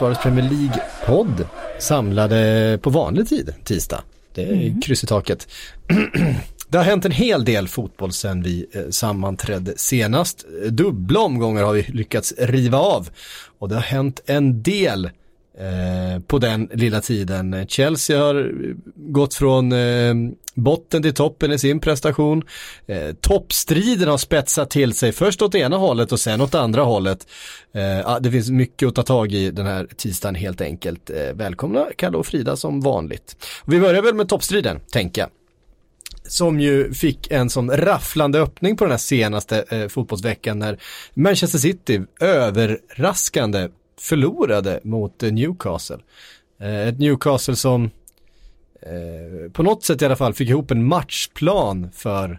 Sportbladets Premier League-podd samlade på vanlig tid, tisdag. Det är mm. kryss i taket. Det har hänt en hel del fotboll sedan vi eh, sammanträdde senast. Dubbla omgångar har vi lyckats riva av och det har hänt en del Eh, på den lilla tiden. Chelsea har gått från eh, botten till toppen i sin prestation. Eh, toppstriden har spetsat till sig först åt ena hållet och sen åt andra hållet. Eh, ah, det finns mycket att ta tag i den här tisdagen helt enkelt. Eh, välkomna Kalle och Frida som vanligt. Och vi börjar väl med toppstriden, tänka som ju fick en sån rafflande öppning på den här senaste eh, fotbollsveckan när Manchester City överraskande förlorade mot eh, Newcastle. Eh, ett Newcastle som eh, på något sätt i alla fall fick ihop en matchplan för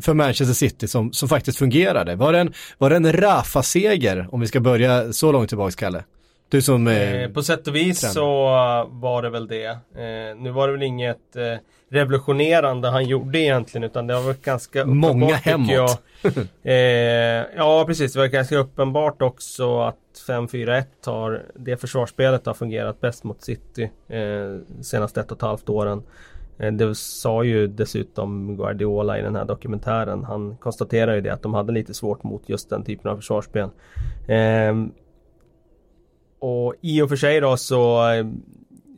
för Manchester City som, som faktiskt fungerade. Var det en, var det en Rafa-seger om vi ska börja så långt tillbaka Kalle? Du som eh, På sätt och vis tränare. så var det väl det. Eh, nu var det väl inget eh, revolutionerande han gjorde egentligen utan det var väl ganska uppenbart Många hemåt. eh, ja precis, det var ganska uppenbart också att 5-4-1 har det försvarsspelet har fungerat bäst mot City eh, senaste ett och ett halvt åren. Eh, det sa ju dessutom Guardiola i den här dokumentären. Han konstaterar ju det att de hade lite svårt mot just den typen av försvarsspel. Eh, och i och för sig då så eh,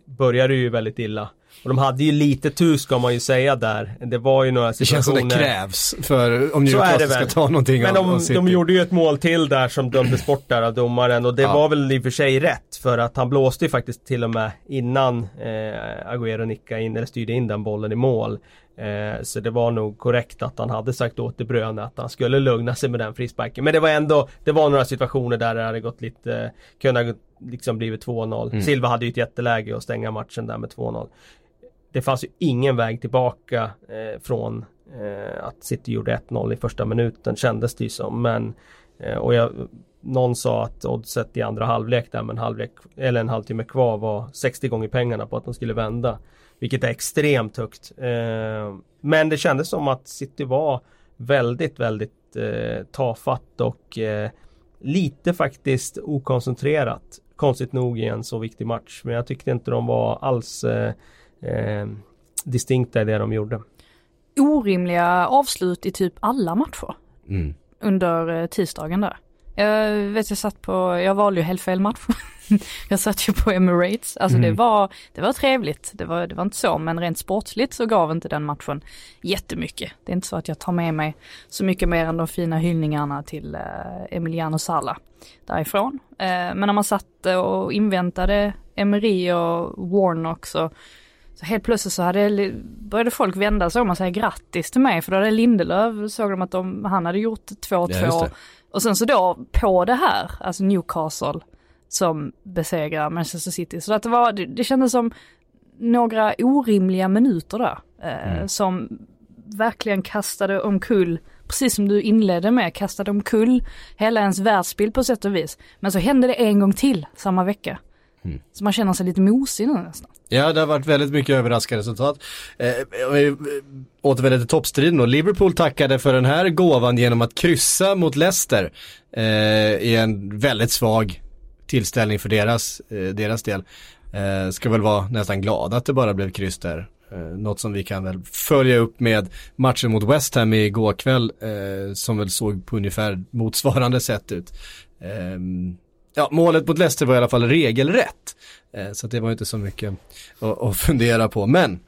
började det ju väldigt illa. Och de hade ju lite tur ska man ju säga där. Det var ju några situationer. Det känns som det krävs för om Newcastle ska ta någonting Men de, de gjorde ju ett mål till där som dömdes bort där av domaren och det ja. var väl i och för sig rätt för att han blåste ju faktiskt till och med innan eh, Agüero nickade in eller styrde in den bollen i mål. Eh, så det var nog korrekt att han hade sagt åt De Bruyne att han skulle lugna sig med den frisparken. Men det var ändå, det var några situationer där det hade gått lite, eh, kunnat liksom blivit 2-0. Mm. Silva hade ju ett jätteläge att stänga matchen där med 2-0 det fanns ju ingen väg tillbaka eh, från eh, att City gjorde 1-0 i första minuten kändes det ju som. Men, eh, och jag, någon sa att oddset i andra halvlek där med en halvlek eller en halvtimme kvar var 60 gånger pengarna på att de skulle vända. Vilket är extremt högt. Eh, men det kändes som att City var väldigt, väldigt eh, tafatt och eh, lite faktiskt okoncentrerat. Konstigt nog i en så viktig match. Men jag tyckte inte de var alls eh, eh, distinkta i det de gjorde. Orimliga avslut i typ alla matcher mm. under eh, tisdagen där. Jag vet jag satt på, jag valde ju helt fel match. jag satt ju på Emirates, alltså mm. det var, det var trevligt, det var, det var inte så, men rent sportsligt så gav inte den matchen jättemycket. Det är inte så att jag tar med mig så mycket mer än de fina hyllningarna till eh, Emiliano Sala därifrån. Eh, men när man satt och inväntade Emery och Warnock så så helt plötsligt så hade, började folk vända sig om och säga grattis till mig för då hade Lindelöf, såg de att de, han hade gjort 2-2. Ja, och sen så då på det här, alltså Newcastle som besegrar Manchester City. Så att det var, det, det kändes som några orimliga minuter där. Eh, mm. Som verkligen kastade omkull, precis som du inledde med, kastade omkull hela ens världsbild på sätt och vis. Men så hände det en gång till samma vecka. Mm. Så man känner sig lite mosig nu nästan. Ja, det har varit väldigt mycket överraskande resultat. Eh, vi återvänder till toppstriden och Liverpool tackade för den här gåvan genom att kryssa mot Leicester eh, i en väldigt svag tillställning för deras, eh, deras del. Eh, ska väl vara nästan glada att det bara blev kryss där. Eh, något som vi kan väl följa upp med matchen mot West Ham igår kväll eh, som väl såg på ungefär motsvarande sätt ut. Ja, målet mot Leicester var i alla fall regelrätt. Eh, så det var inte så mycket att, att fundera på. Men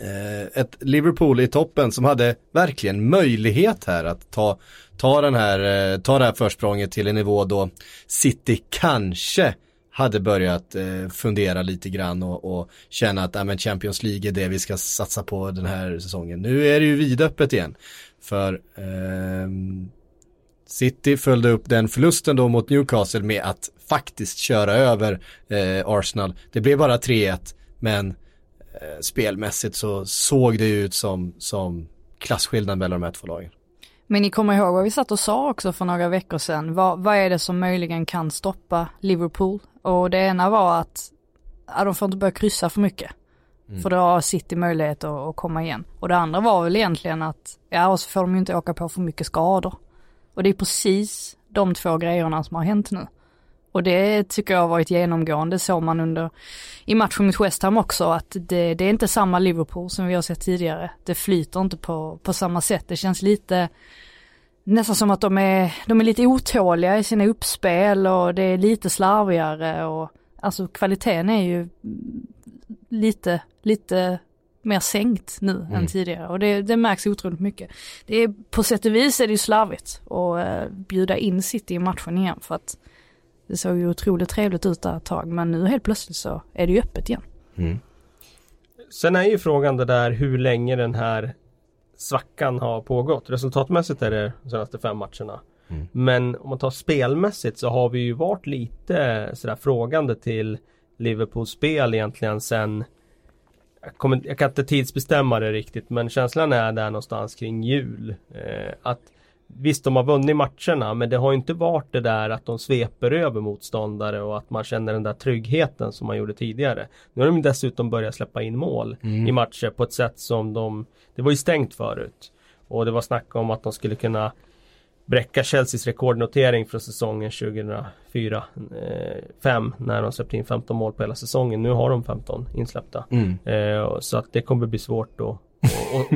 eh, ett Liverpool i toppen som hade verkligen möjlighet här att ta, ta, den här, eh, ta det här försprånget till en nivå då City kanske hade börjat eh, fundera lite grann och, och känna att äh, Champions League är det vi ska satsa på den här säsongen. Nu är det ju vidöppet igen. För eh, City följde upp den förlusten då mot Newcastle med att faktiskt köra över eh, Arsenal. Det blev bara 3-1 men eh, spelmässigt så såg det ut som, som klasskillnad mellan de här två lagen. Men ni kommer ihåg vad vi satt och sa också för några veckor sedan. Vad, vad är det som möjligen kan stoppa Liverpool? Och det ena var att ja, de får inte börja kryssa för mycket. Mm. För då har City möjlighet att, att, komma igen. Och det andra var väl egentligen att, ja och så får de ju inte åka på för mycket skador. Och det är precis de två grejerna som har hänt nu. Och det tycker jag har varit genomgående, såg man under i matchen mot West Ham också, att det, det, är inte samma Liverpool som vi har sett tidigare. Det flyter inte på, på samma sätt. Det känns lite nästan som att de är, de är lite otåliga i sina uppspel och det är lite slarvigare och alltså kvaliteten är ju lite, lite mer sänkt nu mm. än tidigare och det, det märks otroligt mycket. Det är, på sätt och vis är det ju slarvigt att uh, bjuda in City i matchen igen för att det såg ju otroligt trevligt ut där ett tag men nu helt plötsligt så är det ju öppet igen. Mm. Sen är ju frågan det där hur länge den här svackan har pågått. Resultatmässigt är det de senaste fem matcherna. Mm. Men om man tar spelmässigt så har vi ju varit lite sådär frågande till Liverpools spel egentligen sen jag, kommer, jag kan inte tidsbestämma det riktigt men känslan är där någonstans kring jul. Eh, att Visst, de har vunnit matcherna men det har inte varit det där att de sveper över motståndare och att man känner den där tryggheten som man gjorde tidigare. Nu har de dessutom börjat släppa in mål mm. i matcher på ett sätt som de Det var ju stängt förut. Och det var snack om att de skulle kunna bräcka Chelseas rekordnotering från säsongen 2004 eh, 5 när de släppte in 15 mål på hela säsongen. Nu har de 15 insläppta. Mm. Eh, så att det kommer bli svårt att och,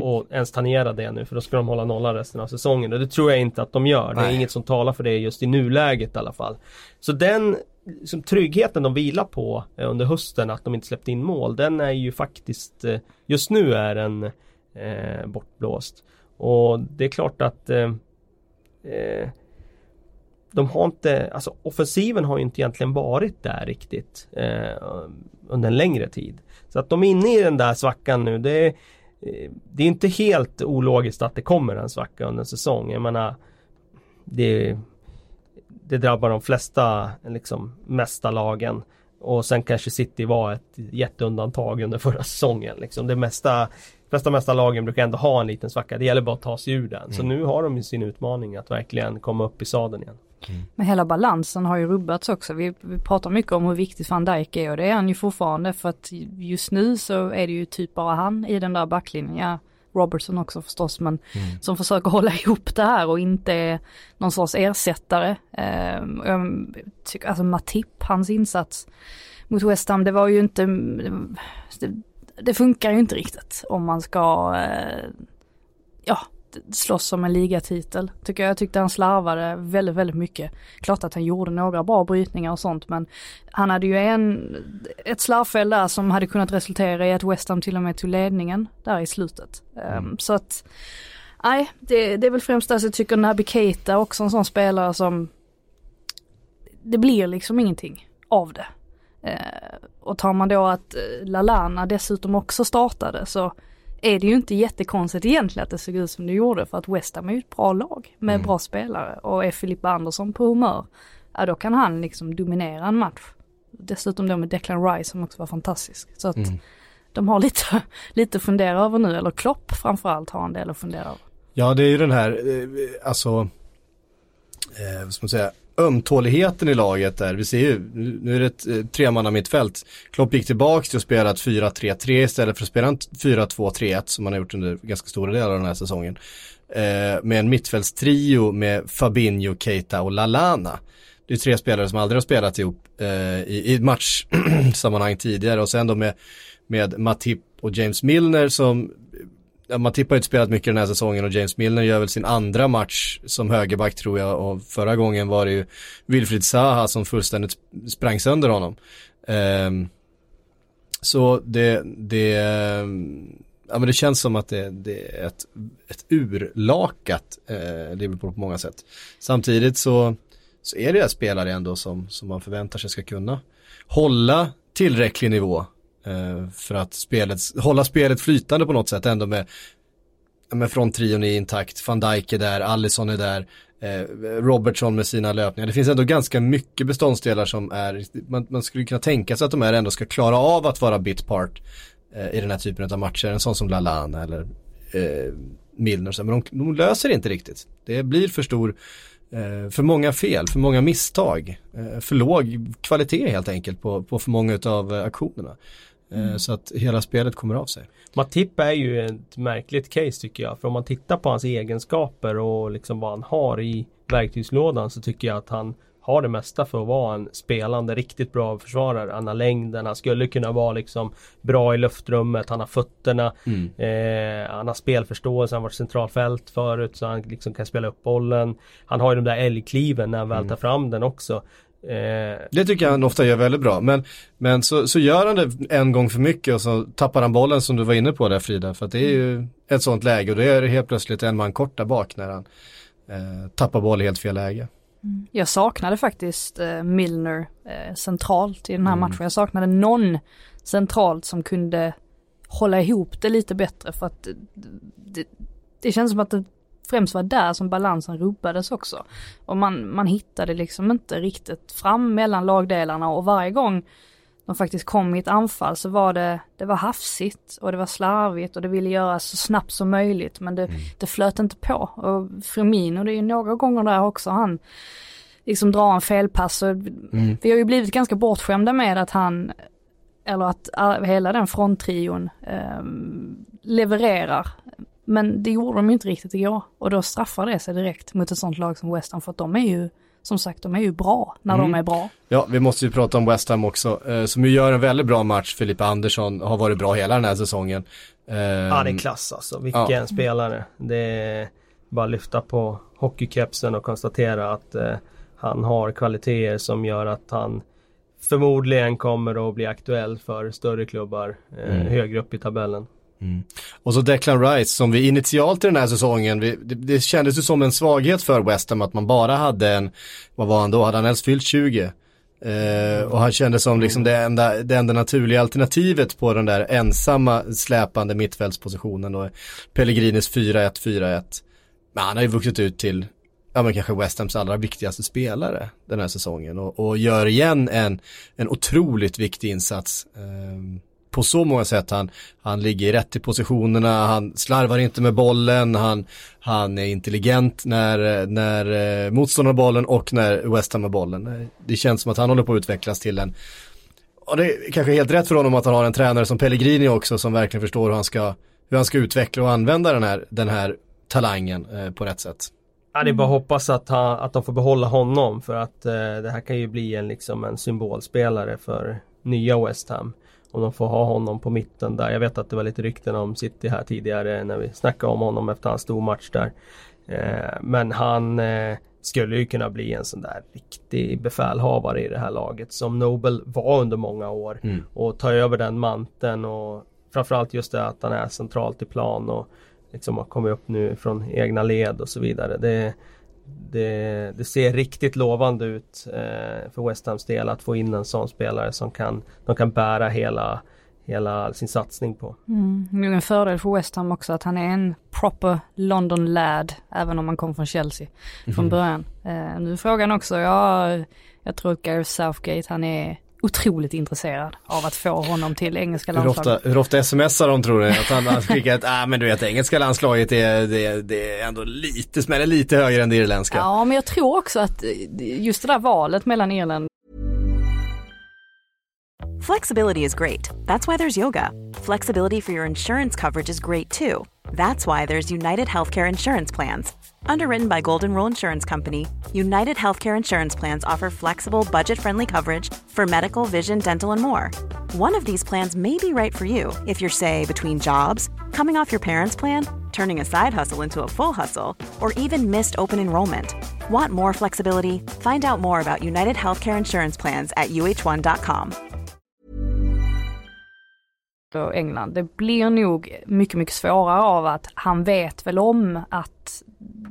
och, och ens tangera det nu för då ska de hålla nollan resten av säsongen och det tror jag inte att de gör. Det är inget som talar för det just i nuläget i alla fall. Så den liksom, tryggheten de vilar på eh, under hösten att de inte släppte in mål den är ju faktiskt just nu är den eh, bortblåst. Och det är klart att eh, eh, de har inte, alltså offensiven har ju inte egentligen varit där riktigt eh, under en längre tid. Så att de är inne i den där svackan nu. Det är, Eh, det är inte helt ologiskt att det kommer en svacka under en säsong. Jag menar det, det drabbar de flesta, liksom mesta lagen. Och sen kanske City var ett jätteundantag under förra säsongen. Liksom. Det mesta, flesta mesta lagen brukar ändå ha en liten svacka. Det gäller bara att ta sig ur den. Mm. Så nu har de ju sin utmaning att verkligen komma upp i sadeln igen. Mm. Men hela balansen har ju rubbats också. Vi, vi pratar mycket om hur viktig van Dijk är och det är han ju fortfarande för att just nu så är det ju typ bara han i den där backlinjen. Ja, Robertson också förstås men mm. som försöker hålla ihop det här och inte är någon sorts ersättare. Eh, jag tycker, alltså Matip, hans insats mot West Ham, det var ju inte, det, funkar ju inte riktigt om man ska, eh, ja, slåss om en ligatitel. Tycker jag, jag tyckte han slarvade väldigt, väldigt mycket. Klart att han gjorde några bra brytningar och sånt men han hade ju en, ett slarvfel där som hade kunnat resultera i att West Ham till och med tog ledningen där i slutet. Mm. Um, så att, nej, det, det är väl främst därför jag tycker Naby Keita också en sån spelare som det blir liksom ingenting av det. Och tar man då att uh, Lalana dessutom också startade så är det ju inte jättekonstigt egentligen att det såg ut som det gjorde för att West Ham är ju ett bra lag med mm. bra spelare och är Filippa Andersson på humör, ja då kan han liksom dominera en match. Dessutom då med Declan Rice som också var fantastisk. Så att mm. de har lite, lite att fundera över nu, eller Klopp framförallt har en del att fundera över. Ja det är ju den här, eh, alltså, eh, vad ska man säga, ömtåligheten i laget där. Vi ser ju, nu är det ett eh, tremanna mittfält. Klopp gick tillbaka till att spela ett 4-3-3 istället för att spela en 4-2-3-1 som man har gjort under ganska stora delar av den här säsongen. Eh, med en mittfältstrio med Fabinho, Keita och Lalana. Det är tre spelare som aldrig har spelat ihop eh, i, i matchsammanhang tidigare och sen då med, med Matip och James Milner som man tippar ju spelat mycket den här säsongen och James Milner gör väl sin andra match som högerback tror jag och förra gången var det ju Wilfried Zaha som fullständigt sprang sönder honom. Um, så det, det, ja men det känns som att det, det är ett, ett urlakat eh, Liverpool på många sätt. Samtidigt så, så är det spelare ändå som, som man förväntar sig ska kunna hålla tillräcklig nivå Eh, för att spelet, hålla spelet flytande på något sätt ändå med, med fronttrion är intakt, van Dijk är där, Allison är där, eh, Robertson med sina löpningar. Det finns ändå ganska mycket beståndsdelar som är, man, man skulle kunna tänka sig att de här ändå ska klara av att vara bitpart eh, i den här typen av matcher. En sån som Lalana eller eh, Milner, men de, de löser inte riktigt. Det blir för stor eh, för många fel, för många misstag, eh, för låg kvalitet helt enkelt på, på för många av eh, aktionerna. Eh, mm. Så att hela spelet kommer av sig. Matip är ju ett märkligt case tycker jag. För om man tittar på hans egenskaper och liksom vad han har i verktygslådan så tycker jag att han har det mesta för att vara en spelande, riktigt bra försvarare. Han har längden, han skulle kunna vara liksom bra i luftrummet, han har fötterna, mm. eh, han har spelförståelse, han har varit centralfält förut så han liksom kan spela upp bollen. Han har ju de där älgkliven när han väl mm. tar fram den också. Eh, det tycker jag han ofta gör väldigt bra. Men, men så, så gör han det en gång för mycket och så tappar han bollen som du var inne på där Frida. För att det är ju ett sånt läge och det är helt plötsligt en man kort där bak när han eh, tappar boll i helt fel läge. Mm. Jag saknade faktiskt eh, Milner eh, centralt i den här mm. matchen. Jag saknade någon centralt som kunde hålla ihop det lite bättre för att det, det, det känns som att det främst var där som balansen rubbades också. Och man, man hittade liksom inte riktigt fram mellan lagdelarna och varje gång de faktiskt kom i ett anfall så var det, det var hafsigt och det var slarvigt och det ville göras så snabbt som möjligt men det, mm. det flöt inte på. Och Firmino, det är ju några gånger där också han liksom drar en felpass mm. vi har ju blivit ganska bortskämda med att han eller att hela den fronttrion eh, levererar men det gjorde de ju inte riktigt igår och då straffar det sig direkt mot ett sånt lag som West Ham för att de är ju som sagt, de är ju bra när mm. de är bra. Ja, vi måste ju prata om West Ham också, eh, som ju gör en väldigt bra match. Filippa Andersson har varit bra hela den här säsongen. Eh, ja, det är klass alltså. Vilken ja. spelare. Det är bara lyfta på hockeykepsen och konstatera att eh, han har kvaliteter som gör att han förmodligen kommer att bli aktuell för större klubbar eh, mm. högre upp i tabellen. Mm. Och så Declan Rice som vi initialt i den här säsongen, vi, det, det kändes ju som en svaghet för West Ham att man bara hade en, vad var han då, hade han ens fyllt 20? Eh, och han kändes som liksom det enda, det enda naturliga alternativet på den där ensamma släpande mittfältspositionen då. Pellegrinis 4-1, 4-1. Men han har ju vuxit ut till, ja men kanske West Hams allra viktigaste spelare den här säsongen och, och gör igen en, en otroligt viktig insats. Eh, på så många sätt. Han, han ligger rätt i positionerna, han slarvar inte med bollen, han, han är intelligent när, när eh, motståndaren har bollen och när West Ham har bollen. Eh, det känns som att han håller på att utvecklas till en, och det är kanske helt rätt för honom att han har en tränare som Pellegrini också som verkligen förstår hur han ska, hur han ska utveckla och använda den här, den här talangen eh, på rätt sätt. Ja, det är bara att hoppas att, han, att de får behålla honom för att eh, det här kan ju bli en, liksom en symbolspelare för nya West Ham. Om de får ha honom på mitten där. Jag vet att det var lite rykten om City här tidigare när vi snackade om honom efter hans stormatch där. Eh, men han eh, skulle ju kunna bli en sån där riktig befälhavare i det här laget som Nobel var under många år. Mm. Och ta över den manteln och framförallt just det att han är centralt i plan och liksom har kommit upp nu från egna led och så vidare. Det, det, det, ser riktigt lovande ut eh, för West Hams del att få in en sån spelare som kan, de kan bära hela, hela sin satsning på. Mm. Det är en fördel för West Ham också att han är en proper London lad, även om han kom från Chelsea mm. från början. Eh, nu är frågan också, ja, jag tror att Gareth Southgate, han är otroligt intresserad av att få honom till engelska landslaget. Hur ofta, hur ofta smsar de tror ni? Att han har skickat, ah, men du vet engelska landslaget är, det, det är ändå lite, smäller lite högre än det irländska. Ja, men jag tror också att just det där valet mellan Irland Flexibility is great. That's why there's yoga. Flexibility for your insurance coverage is great too. That's why there's United Healthcare Insurance Plans. Underwritten by Golden Rule Insurance Company, United Healthcare Insurance Plans offer flexible, budget friendly coverage for medical, vision, dental, and more. One of these plans may be right for you if you're, say, between jobs, coming off your parents' plan, turning a side hustle into a full hustle, or even missed open enrollment. Want more flexibility? Find out more about United Healthcare Insurance Plans at uh1.com. England. Det blir nog mycket, mycket svårare av att han vet väl om att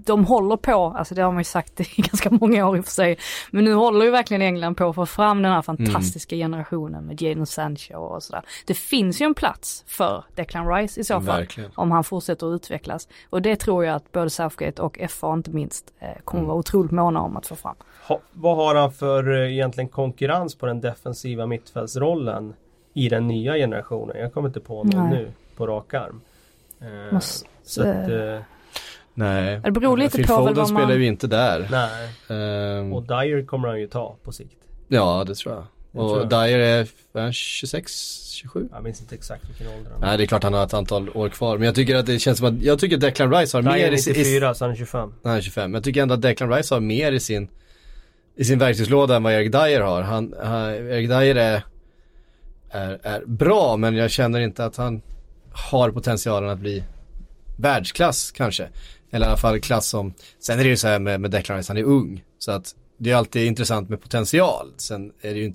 de håller på, alltså det har man ju sagt i ganska många år i och för sig, men nu håller ju verkligen England på att få fram den här fantastiska mm. generationen med Jadon Sancho och sådär. Det finns ju en plats för Declan Rice i så fall, verkligen. om han fortsätter att utvecklas. Och det tror jag att både Southgate och FA inte minst eh, kommer mm. vara otroligt måna om att få fram. Ha, vad har han för eh, egentligen konkurrens på den defensiva mittfältsrollen i den nya generationen? Jag kommer inte på någon Nej. nu på rak arm. Eh, Måste... så att, eh, Nej, det beror lite Phil på Foden man... spelar ju inte där. Nej. Um... Och Dyer kommer han ju ta på sikt. Ja, det tror jag. Det och jag. Dyer är, är 26, 27? Jag minns inte exakt vilken ålder han är. Nej, det är klart han har ett antal år kvar. Men jag tycker att det känns som att, jag tycker att Declan Rice har Dyer mer i sin... Dyer är 94, så han är 25. Han är 25. Men jag tycker ändå att Declan Rice har mer i sin i sin verktygslåda än vad Erik Dyer har. Han, han, Erik Dyer är, är, är bra men jag känner inte att han har potentialen att bli världsklass kanske. Eller i alla fall klass som, sen är det ju så här med, med Declan Rice, han är ung. Så att det är alltid intressant med potential. Sen är det ju,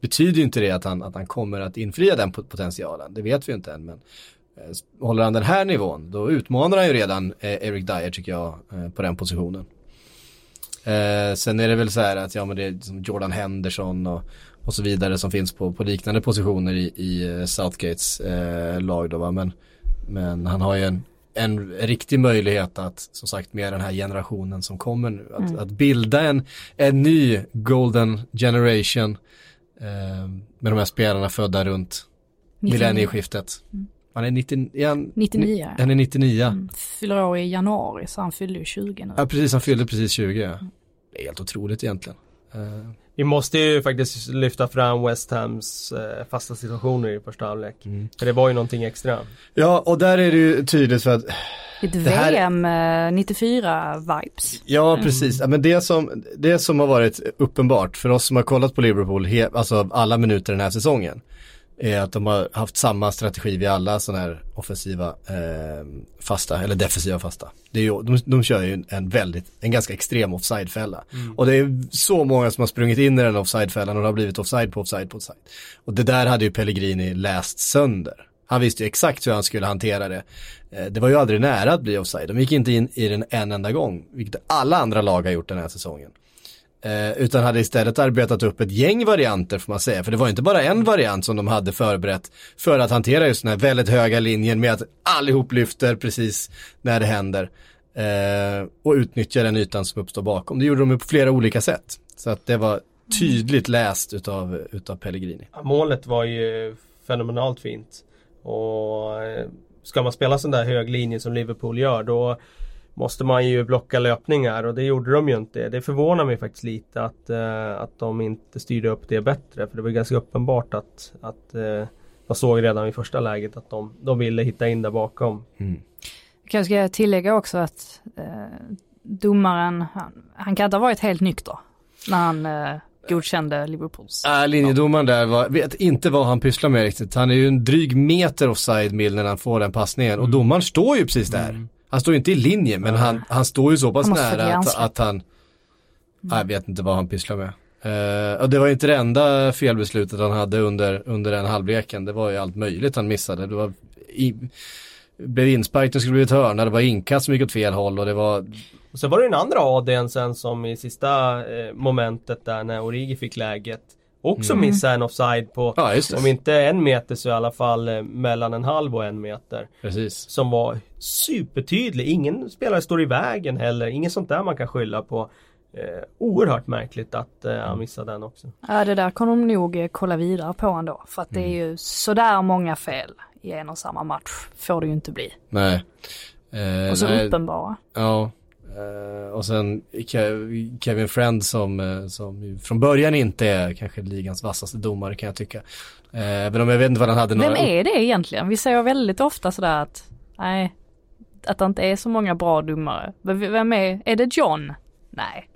betyder ju inte det att han, att han kommer att infria den potentialen. Det vet vi ju inte än. Men eh, håller han den här nivån, då utmanar han ju redan eh, Eric Dyer tycker jag eh, på den positionen. Eh, sen är det väl så här att ja men det är som Jordan Henderson och, och så vidare som finns på, på liknande positioner i, i eh, Southgates eh, lag då va. Men, men han har ju en, en riktig möjlighet att, som sagt, med den här generationen som kommer nu, att, mm. att bilda en, en ny golden generation eh, med de här spelarna födda runt millennieskiftet. Mm. Han är 90, är han, 99. Han är 99. Mm. Fyller år i januari så han fyllde ju 20 nu. Ja precis, han fyllde precis 20. Mm. Det är helt otroligt egentligen. Uh. Vi måste ju faktiskt lyfta fram West Hams eh, fasta situationer i första halvlek. Mm. För det var ju någonting extra. Ja, och där är det ju tydligt för att VM här... 94-vibes. Eh, ja, mm. precis. Men det som, det som har varit uppenbart för oss som har kollat på Liverpool, he, alltså alla minuter den här säsongen, är att de har haft samma strategi vid alla sådana här offensiva eh, fasta, eller defensiva fasta. Det är ju, de, de kör ju en väldigt, en ganska extrem offside-fälla. Mm. Och det är så många som har sprungit in i den offside-fällan och det har blivit offside på offside på offside. Och det där hade ju Pellegrini läst sönder. Han visste ju exakt hur han skulle hantera det. Eh, det var ju aldrig nära att bli offside. De gick inte in i den en enda gång, vilket alla andra lag har gjort den här säsongen. Eh, utan hade istället arbetat upp ett gäng varianter får man säga. För det var inte bara en variant som de hade förberett för att hantera just den här väldigt höga linjen med att allihop lyfter precis när det händer. Eh, och utnyttja den ytan som uppstår bakom. Det gjorde de på flera olika sätt. Så att det var tydligt läst utav, utav Pellegrini. Målet var ju fenomenalt fint. Och eh, ska man spela sån där hög linje som Liverpool gör då måste man ju blocka löpningar och det gjorde de ju inte. Det förvånar mig faktiskt lite att, uh, att de inte styrde upp det bättre. För det var ganska uppenbart att, att uh, man såg redan i första läget att de, de ville hitta in där bakom. Mm. Jag ska tillägga också att uh, domaren, han, han kan inte ha varit helt nykter när han uh, godkände Liverpools. Äh, linjedomaren där var, vet inte vad han pysslar med riktigt. Han är ju en dryg meter offside mill när han får den passningen och mm. domaren står ju precis där. Mm. Han står ju inte i linje men han, han står ju så pass nära att, att, han, jag vet inte vad han pysslar med. Uh, och det var ju inte det enda felbeslutet han hade under, under den halvleken. Det var ju allt möjligt han missade. Det var i, blev inspark, det skulle bli ett hörna, det var inkast som gick åt fel håll och det var och så var det den andra ADn sen som i sista eh, momentet där när Origi fick läget Också mm. missade en offside på, ja, om inte en meter så i alla fall eh, mellan en halv och en meter. Precis. Som var supertydlig, ingen spelare står i vägen heller, inget sånt där man kan skylla på. Eh, oerhört märkligt att eh, han missade den också. Ja det där kommer de nog eh, kolla vidare på ändå. För att mm. det är mm. ju sådär många fel i en och samma match. Får det ju inte bli. Nej. Eh, och så nej. uppenbara. Ja. Uh, och sen Kevin Friend som, uh, som från början inte är kanske ligans vassaste domare kan jag tycka. Uh, men om jag vet inte vad han hade några... Vem är det egentligen? Vi säger väldigt ofta sådär att, nej, att det inte är så många bra domare. Vem är, är det John? Nej.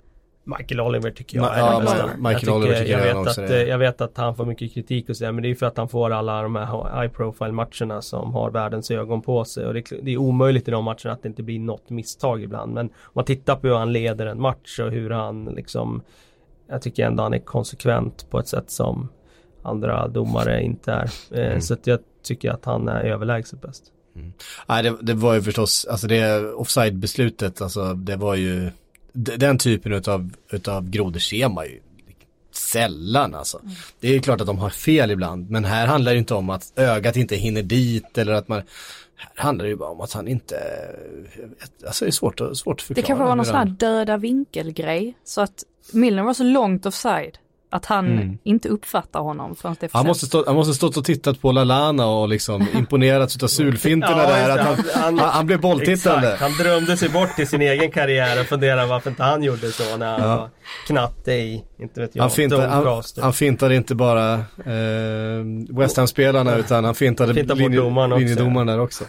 Michael Oliver tycker jag Ma ja, Michael jag tycker, Oliver tycker jag, jag vet också att, det. Jag vet att han får mycket kritik och så men det är för att han får alla de här high profile matcherna som har världens ögon på sig och det, det, är omöjligt i de matcherna att det inte blir något misstag ibland men om man tittar på hur han leder en match och hur han liksom Jag tycker ändå han är konsekvent på ett sätt som andra domare inte är. Eh, mm. Så att jag tycker att han är överlägset bäst. Mm. Nej, det, det, var ju förstås, alltså det offside-beslutet, alltså det var ju den typen utav, utav grodor ser man ju sällan alltså. Mm. Det är klart att de har fel ibland men här handlar det inte om att ögat inte hinner dit eller att man här handlar det ju bara om att han inte, alltså det är svårt, svårt att förklara. Det kanske var någon sån här döda vinkelgrej så att Milner var så långt offside att han mm. inte uppfattar honom förrän det är han måste, stå, han måste stått och tittat på Lalana och liksom imponerats av sulfinterna ja, där. Att han, han, han, han blev bolltittande. Exakt. Han drömde sig bort i sin egen karriär och funderade varför inte han gjorde så när han ja. var knatte i inte vet jag. Han, fintar, han, han fintade inte bara eh, West Ham-spelarna utan han fintade Fintar linje, linjedomaren där också.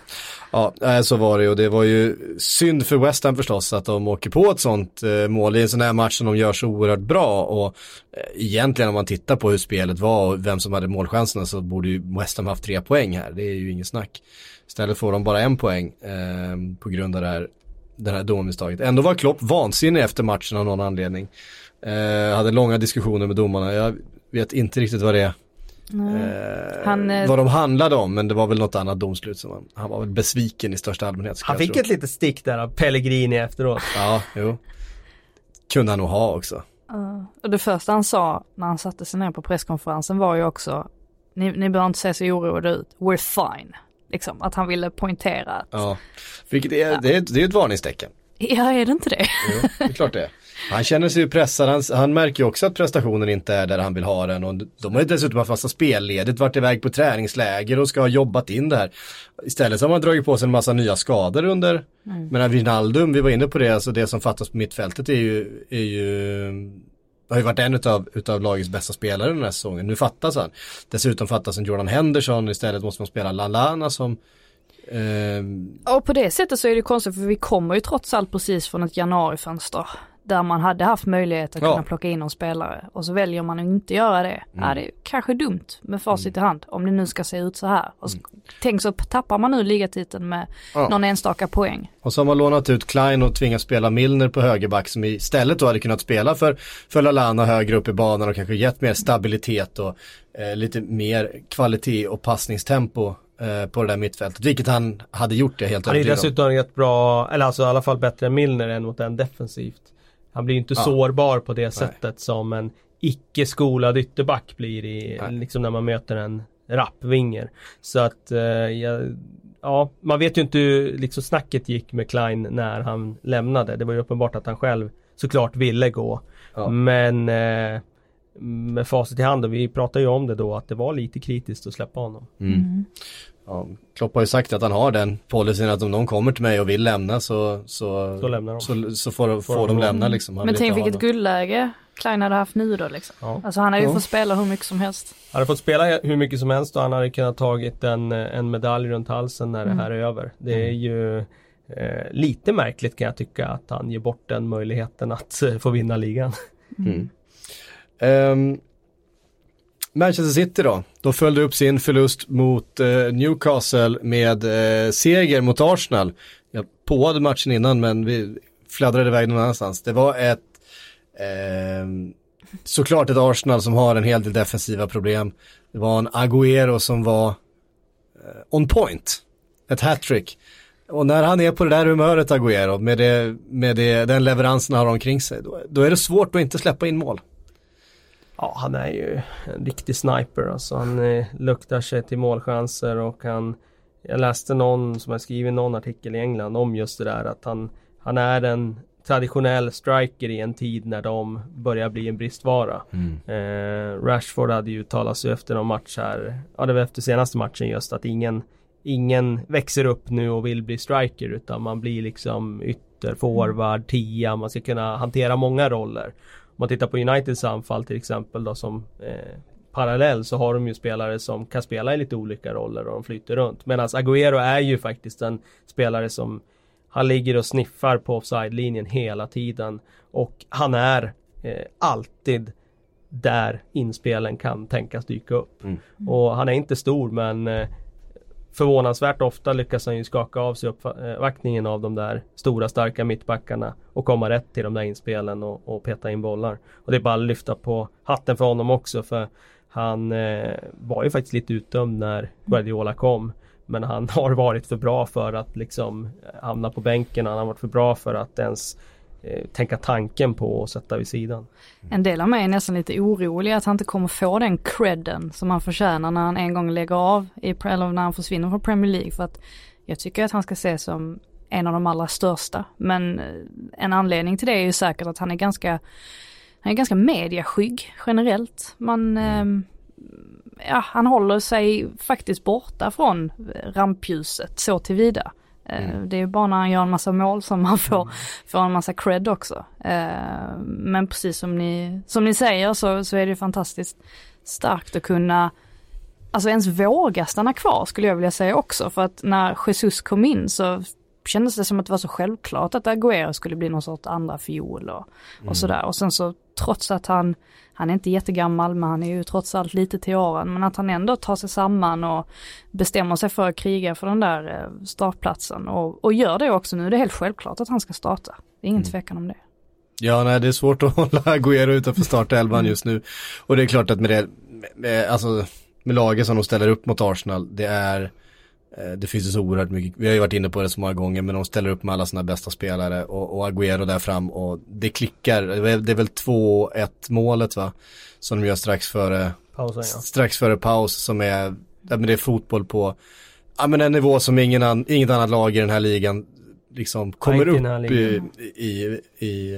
Ja, så var det och det var ju synd för West Ham förstås att de åker på ett sånt eh, mål i en sån här match som de gör så oerhört bra och eh, egentligen om man tittar på hur spelet var och vem som hade målchanserna så borde ju West Ham haft tre poäng här, det är ju inget snack. Istället får de bara en poäng eh, på grund av det här, det här dommisstaget. Ändå var Klopp vansinnig efter matchen av någon anledning. Eh, hade långa diskussioner med domarna. Jag vet inte riktigt vad det är. Eh, han, eh, vad de handlade om men det var väl något annat domslut som han, han var väl besviken i största allmänhet. Han fick ett litet stick där av Pellegrini efteråt. Ja, jo. Kunde han nog ha också. Uh, och det första han sa när han satte sig ner på presskonferensen var ju också ni, ni behöver inte se så oroade ut, we're fine. Liksom, att han ville poängtera att... Ja, vilket är, ja. det, är, det är ett varningstecken. Ja, är det inte det? Jo, det är klart det är. Han känner sig ju pressad, han, han märker ju också att prestationen inte är där han vill ha den och de har ju dessutom haft massa spelledigt, varit iväg på träningsläger och ska ha jobbat in det här. Istället så har man dragit på sig en massa nya skador under, mm. men Wijnaldum, vi var inne på det, alltså det som fattas på mittfältet är ju, är ju har ju varit en utav, utav lagets bästa spelare den här säsongen. Nu fattas han. Dessutom fattas en Jordan Henderson, istället måste man spela Lalana som eh... Och på det sättet så är det konstigt för vi kommer ju trots allt precis från ett januarifönster där man hade haft möjlighet att ja. kunna plocka in någon spelare och så väljer man att inte göra det. Mm. Ja, det är kanske dumt med facit mm. i hand om det nu ska se ut så här. Och så, mm. Tänk så tappar man nu ligatiteln med ja. någon enstaka poäng. Och så har man lånat ut Klein och tvingats spela Milner på högerback som istället då hade kunnat spela för, för Lalana högre upp i banan och kanske gett mer stabilitet och eh, lite mer kvalitet och passningstempo eh, på det där mittfältet, vilket han hade gjort det helt Han är dessutom rätt bra, eller alltså i alla fall bättre än Milner än mot den defensivt. Han blir inte ja. sårbar på det Nej. sättet som en icke skolad ytterback blir i, liksom när man möter en rappvinger. Så att, eh, ja, ja, man vet ju inte hur liksom snacket gick med Klein när han lämnade. Det var ju uppenbart att han själv såklart ville gå. Ja. Men eh, med facit i hand, och vi pratade ju om det då, att det var lite kritiskt att släppa honom. Mm. Mm. Ja, Klopp har ju sagt att han har den policyn att om någon kommer till mig och vill lämna så, så, så, lämnar de. så, så får, får, får de lämna liksom. Han Men tänk vilket guldläge Klein hade haft nu då liksom. Ja. Alltså han hade ju ja. fått spela hur mycket som helst. Han hade fått spela hur mycket som helst och han hade kunnat tagit en, en medalj runt halsen när mm. det här är över. Det är mm. ju eh, lite märkligt kan jag tycka att han ger bort den möjligheten att eh, få vinna ligan. Mm. Um, Manchester City då, de följde upp sin förlust mot eh, Newcastle med eh, seger mot Arsenal. Jag påade matchen innan men vi fladdrade iväg någon annanstans. Det var ett, eh, såklart ett Arsenal som har en hel del defensiva problem. Det var en Agüero som var eh, on point, ett hattrick. Och när han är på det där humöret Agüero, med, det, med det, den leveransen han har omkring sig, då, då är det svårt att inte släppa in mål. Ja, han är ju en riktig sniper alltså. Han eh, luktar sig till målchanser och han Jag läste någon som har skrivit någon artikel i England om just det där att han Han är en traditionell striker i en tid när de börjar bli en bristvara. Mm. Eh, Rashford hade ju uttalat sig efter någon match här, ja det var efter senaste matchen just att ingen Ingen växer upp nu och vill bli striker utan man blir liksom ytter, forward, tia, man ska kunna hantera många roller. Om man tittar på Uniteds anfall till exempel då som eh, parallell så har de ju spelare som kan spela i lite olika roller och de flyter runt. Medan Agüero är ju faktiskt en spelare som han ligger och sniffar på offside-linjen hela tiden. Och han är eh, alltid där inspelen kan tänkas dyka upp. Mm. Och han är inte stor men eh, förvånansvärt ofta lyckas han ju skaka av sig uppvaktningen eh, av de där stora starka mittbackarna och komma rätt till de där inspelen och, och peta in bollar. Och det är bara att lyfta på hatten för honom också för han eh, var ju faktiskt lite utdömd när Guardiola kom. Men han har varit för bra för att liksom hamna på bänken. Han har varit för bra för att ens tänka tanken på att sätta vid sidan. En del av mig är nästan lite orolig att han inte kommer få den credden som han förtjänar när han en gång lägger av, i, eller när han försvinner från Premier League. För att jag tycker att han ska ses som en av de allra största. Men eh, en anledning till det är ju säkert att han är ganska, han är ganska mediaskygg generellt. Man, mm. ja, han håller sig faktiskt borta från rampljuset så tillvida. Eh, mm. Det är ju bara när han gör en massa mål som han får, mm. får en massa cred också. Eh, men precis som ni, som ni säger så, så är det fantastiskt starkt att kunna alltså ens våga stanna kvar skulle jag vilja säga också. För att när Jesus kom in så kändes det som att det var så självklart att Agüero skulle bli någon sorts andra fiol och, mm. och sådär. Och sen så trots att han, han är inte jättegammal men han är ju trots allt lite till åren, men att han ändå tar sig samman och bestämmer sig för att kriga för den där eh, startplatsen och, och gör det också nu. Det är helt självklart att han ska starta. Det är ingen mm. tvekan om det. Ja, nej, det är svårt att hålla Agüero utanför startelvan mm. just nu. Och det är klart att med det, med, alltså, med laget som de ställer upp mot Arsenal, det är det finns ju så oerhört mycket, vi har ju varit inne på det så många gånger, men de ställer upp med alla sina bästa spelare och, och Agüero där fram och det klickar. Det är väl 2-1 målet va? Som de gör strax före, Pausen, ja. strax före paus som är, ja, men det är fotboll på, ja men en nivå som ingen an, inget annat lag i den här ligan liksom kommer upp i, i, i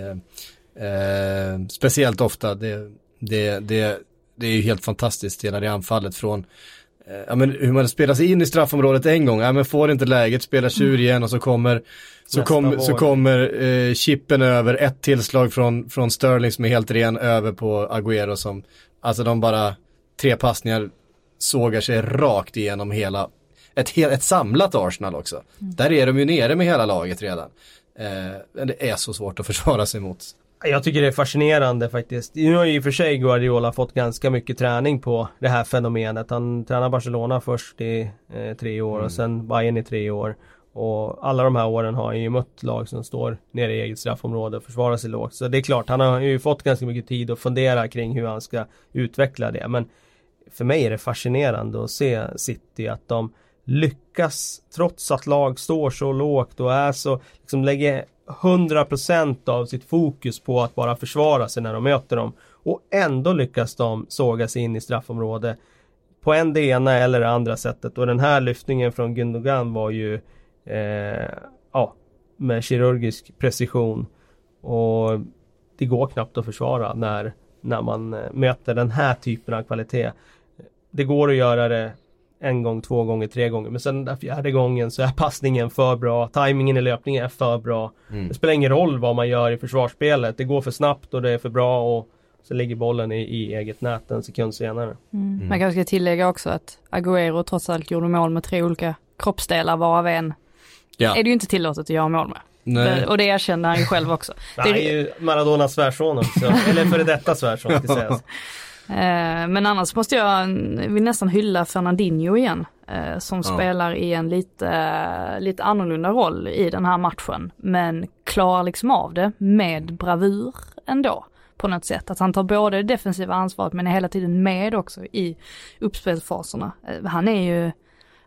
eh, speciellt ofta. Det, det, det, det är ju helt fantastiskt hela det anfallet från Eh, ja men hur man spelar sig in i straffområdet en gång, ja men får inte läget, spelar tjur igen och så kommer så, kom, så kommer eh, chippen över, ett tillslag från, från Sterling som är helt ren över på Agüero som, alltså de bara, tre passningar sågar sig rakt igenom hela, ett, ett samlat Arsenal också. Mm. Där är de ju nere med hela laget redan. Eh, det är så svårt att försvara sig mot. Jag tycker det är fascinerande faktiskt. Nu har ju i och för sig Guardiola fått ganska mycket träning på det här fenomenet. Han tränar Barcelona först i eh, tre år mm. och sen Bayern i tre år. Och alla de här åren har han ju mött lag som står nere i eget straffområde och försvarar sig lågt. Så det är klart, han har ju fått ganska mycket tid att fundera kring hur han ska utveckla det. Men för mig är det fascinerande att se City att de lyckas trots att lag står så lågt och är så, liksom lägger 100% av sitt fokus på att bara försvara sig när de möter dem. Och ändå lyckas de såga sig in i straffområde på en det ena eller det andra sättet. Och den här lyftningen från Gundogan var ju eh, ja, med kirurgisk precision. Och det går knappt att försvara när, när man eh, möter den här typen av kvalitet. Det går att göra det en gång, två gånger, tre gånger. Men sen den fjärde gången så är passningen för bra. Timingen i löpningen är för bra. Mm. Det spelar ingen roll vad man gör i försvarsspelet. Det går för snabbt och det är för bra och så ligger bollen i, i eget nät en sekund senare. Mm. Mm. Man kanske ska tillägga också att Agüero trots allt gjorde mål med tre olika kroppsdelar varav en ja. är det ju inte tillåtet att göra mål med. Nej. Och det erkände han ju själv också. det är ju Maradonas svärson också, eller före detta svärson ska sägas. Eh, men annars måste jag, vill nästan hylla Fernandinho igen. Eh, som ja. spelar i en lite, lite annorlunda roll i den här matchen. Men klarar liksom av det med bravur ändå. På något sätt. Att han tar både det defensiva ansvaret men är hela tiden med också i uppspelsfaserna. Eh, han är ju,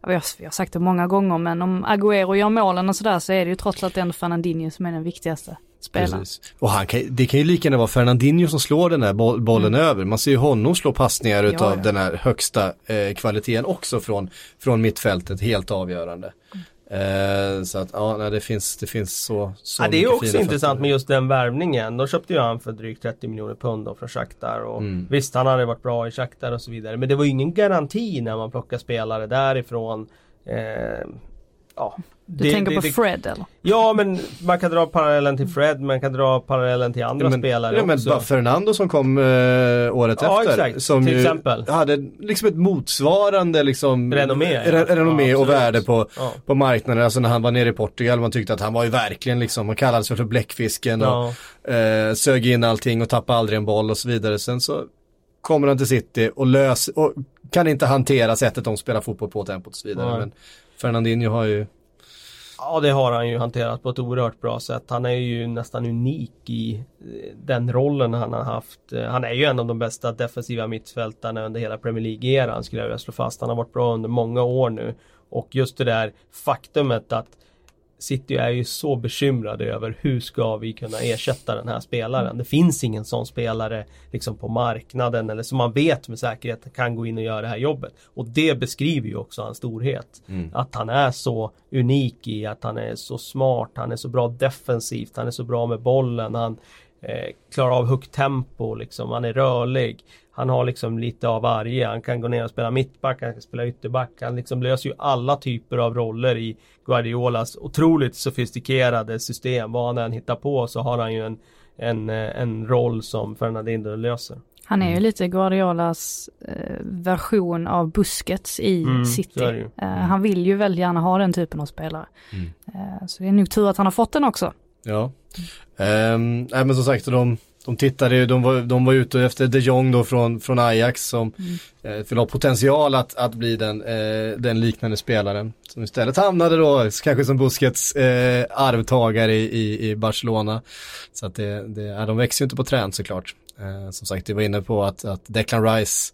vi har, sagt det många gånger men om Agüero gör målen och sådär så är det ju trots allt ändå Fernandinho som är den viktigaste spela. Precis. Och han kan, det kan ju lika gärna vara Fernandinho som slår den här bollen mm. över. Man ser ju honom slå passningar utav ja, ja. den här högsta eh, kvaliteten också från, från mittfältet, helt avgörande. Mm. Eh, så att ja, nej, det finns, det finns så, så ja, Det är också intressant med just den värvningen. Då köpte ju han för drygt 30 miljoner pund från Shakhtar och mm. visst han hade varit bra i Shakhtar och så vidare. Men det var ju ingen garanti när man plockar spelare därifrån. Eh, ja, du det, tänker det, på det, Fred eller? Ja men man kan dra parallellen till Fred, man kan dra parallellen till andra men, spelare ja, men också. Fernando som kom eh, året ja, efter. Exakt. Som till exempel. hade liksom ett motsvarande liksom renommé, re, renommé ja, och värde på, ja. på marknaden. Alltså när han var nere i Portugal, man tyckte att han var ju verkligen liksom, man kallades för bläckfisken och eh, sög in allting och tappade aldrig en boll och så vidare. Sen så kommer han till City och lös och kan inte hantera sättet de spelar fotboll på tempot och så vidare. Men Fernandinho har ju Ja det har han ju hanterat på ett oerhört bra sätt. Han är ju nästan unik i eh, den rollen han har haft. Eh, han är ju en av de bästa defensiva mittfältarna under hela Premier League-eran skulle jag vilja slå fast. Han har varit bra under många år nu. Och just det där faktumet att City är ju så bekymrade över hur ska vi kunna ersätta den här spelaren. Det finns ingen sån spelare liksom på marknaden eller som man vet med säkerhet kan gå in och göra det här jobbet. Och det beskriver ju också hans storhet. Mm. Att han är så unik i att han är så smart, han är så bra defensivt, han är så bra med bollen. Han, eh, klarar av högt tempo liksom. Han är rörlig. Han har liksom lite av varje. Han kan gå ner och spela mittback, han kan spela ytterback. Han liksom löser ju alla typer av roller i Guardiolas otroligt sofistikerade system. Vad han än hittar på så har han ju en, en, en roll som Fernandinho löser. Han är ju mm. lite Guardiolas eh, version av Busquets i mm, City. Eh, mm. Han vill ju väldigt gärna ha den typen av spelare. Mm. Eh, så det är nog tur att han har fått den också. Ja, um, nej men som sagt de, de tittade ju, de var, de var ute efter de Jong då från, från Ajax som mm. eh, ha potential att, att bli den, eh, den liknande spelaren. Som istället hamnade då kanske som Busquets eh, arvtagare i, i, i, Barcelona. Så att det, det, de växer ju inte på trän såklart. Eh, som sagt, du var inne på att, att Declan Rice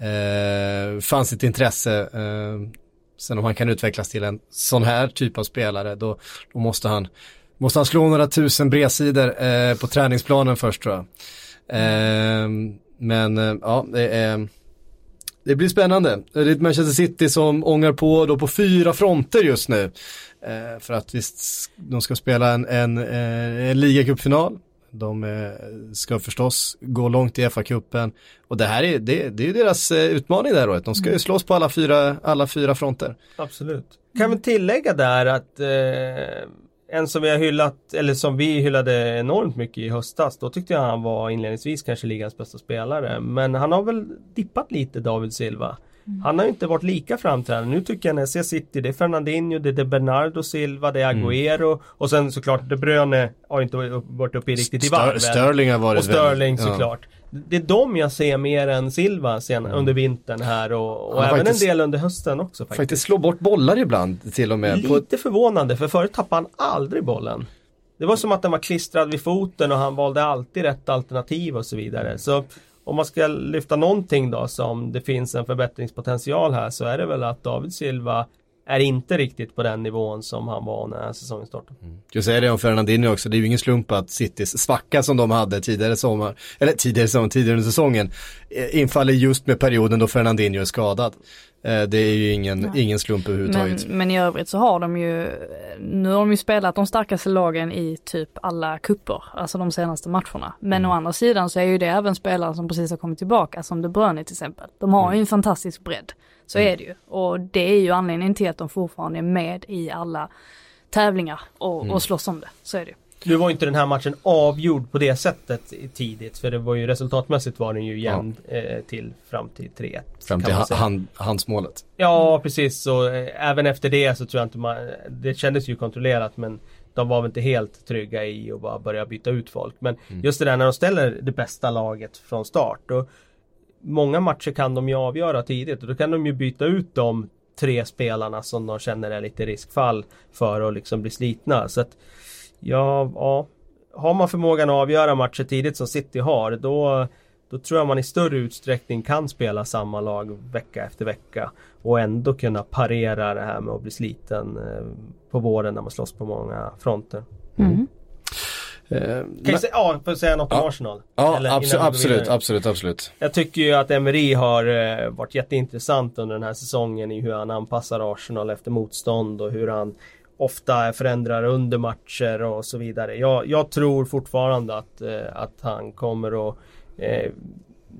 eh, fanns ett intresse. Eh, sen om han kan utvecklas till en sån här typ av spelare, då, då måste han Måste han slå några tusen bredsidor eh, på träningsplanen först tror jag. Eh, men eh, ja, det, är, det blir spännande. Det är ett Manchester City som ångar på då på fyra fronter just nu. Eh, för att visst, de ska spela en, en, eh, en ligacupfinal. De eh, ska förstås gå långt i FA-cupen. Och det här är, det, det är deras utmaning där året. De ska ju mm. slåss på alla fyra, alla fyra fronter. Absolut. Kan vi tillägga där att eh, en som vi har hyllat, eller som vi hyllade enormt mycket i höstas. Då tyckte jag han var inledningsvis kanske ligans bästa spelare. Men han har väl dippat lite David Silva. Mm. Han har inte varit lika framträdande. Nu tycker jag när jag ser City, det är Fernandinho, det är Bernardo Silva, det är mm. Agüero mm. och sen såklart De Bruyne har inte varit uppe i riktigt i varv. Sterling har varit Och Sterling väldigt, såklart. Ja det är de jag ser mer än Silva sen mm. under vintern här och, och även faktiskt, en del under hösten också. Faktiskt. faktiskt slå bort bollar ibland till och med. Lite förvånande för förut tappade han aldrig bollen. Det var som att den var klistrad vid foten och han valde alltid rätt alternativ och så vidare. Så om man ska lyfta någonting då som det finns en förbättringspotential här så är det väl att David Silva är inte riktigt på den nivån som han var när säsongen startade. Mm. Jag säger det om Fernandinho också, det är ju ingen slump att Citys svacka som de hade tidigare sommar, eller tidigare sommar, tidigare under säsongen, eh, infaller just med perioden då Fernandinho är skadad. Eh, det är ju ingen, ja. ingen slump överhuvudtaget. Men, men i övrigt så har de ju, nu har de ju spelat de starkaste lagen i typ alla kupper, alltså de senaste matcherna. Men mm. å andra sidan så är ju det även spelare som precis har kommit tillbaka, som De Bruyne till exempel. De har mm. ju en fantastisk bredd. Så mm. är det ju. Och det är ju anledningen till att de fortfarande är med i alla tävlingar och, mm. och slåss om det. Så är det ju. Nu var inte den här matchen avgjord på det sättet tidigt för det var ju resultatmässigt var den ju jämn ja. eh, till fram till 3-1. Fram till hand, handsmålet. Ja precis och eh, även efter det så tror jag inte man Det kändes ju kontrollerat men de var väl inte helt trygga i att bara börja byta ut folk. Men mm. just det där när de ställer det bästa laget från start. Och många matcher kan de ju avgöra tidigt och då kan de ju byta ut de tre spelarna som de känner är lite riskfall för att liksom bli slitna. Så att ja, ja, har man förmågan att avgöra matcher tidigt som City har då då tror jag man i större utsträckning kan spela samma lag vecka efter vecka och ändå kunna parera det här med att bli sliten eh, på våren när man slåss på många fronter. Mm. Eh, kan jag säga, ja, får jag säga något om Arsenal? Ja, abso absolut, absolut, absolut. Jag tycker ju att Emery har eh, varit jätteintressant under den här säsongen i hur han anpassar Arsenal efter motstånd och hur han ofta förändrar under matcher och så vidare. Jag, jag tror fortfarande att, eh, att han kommer att eh,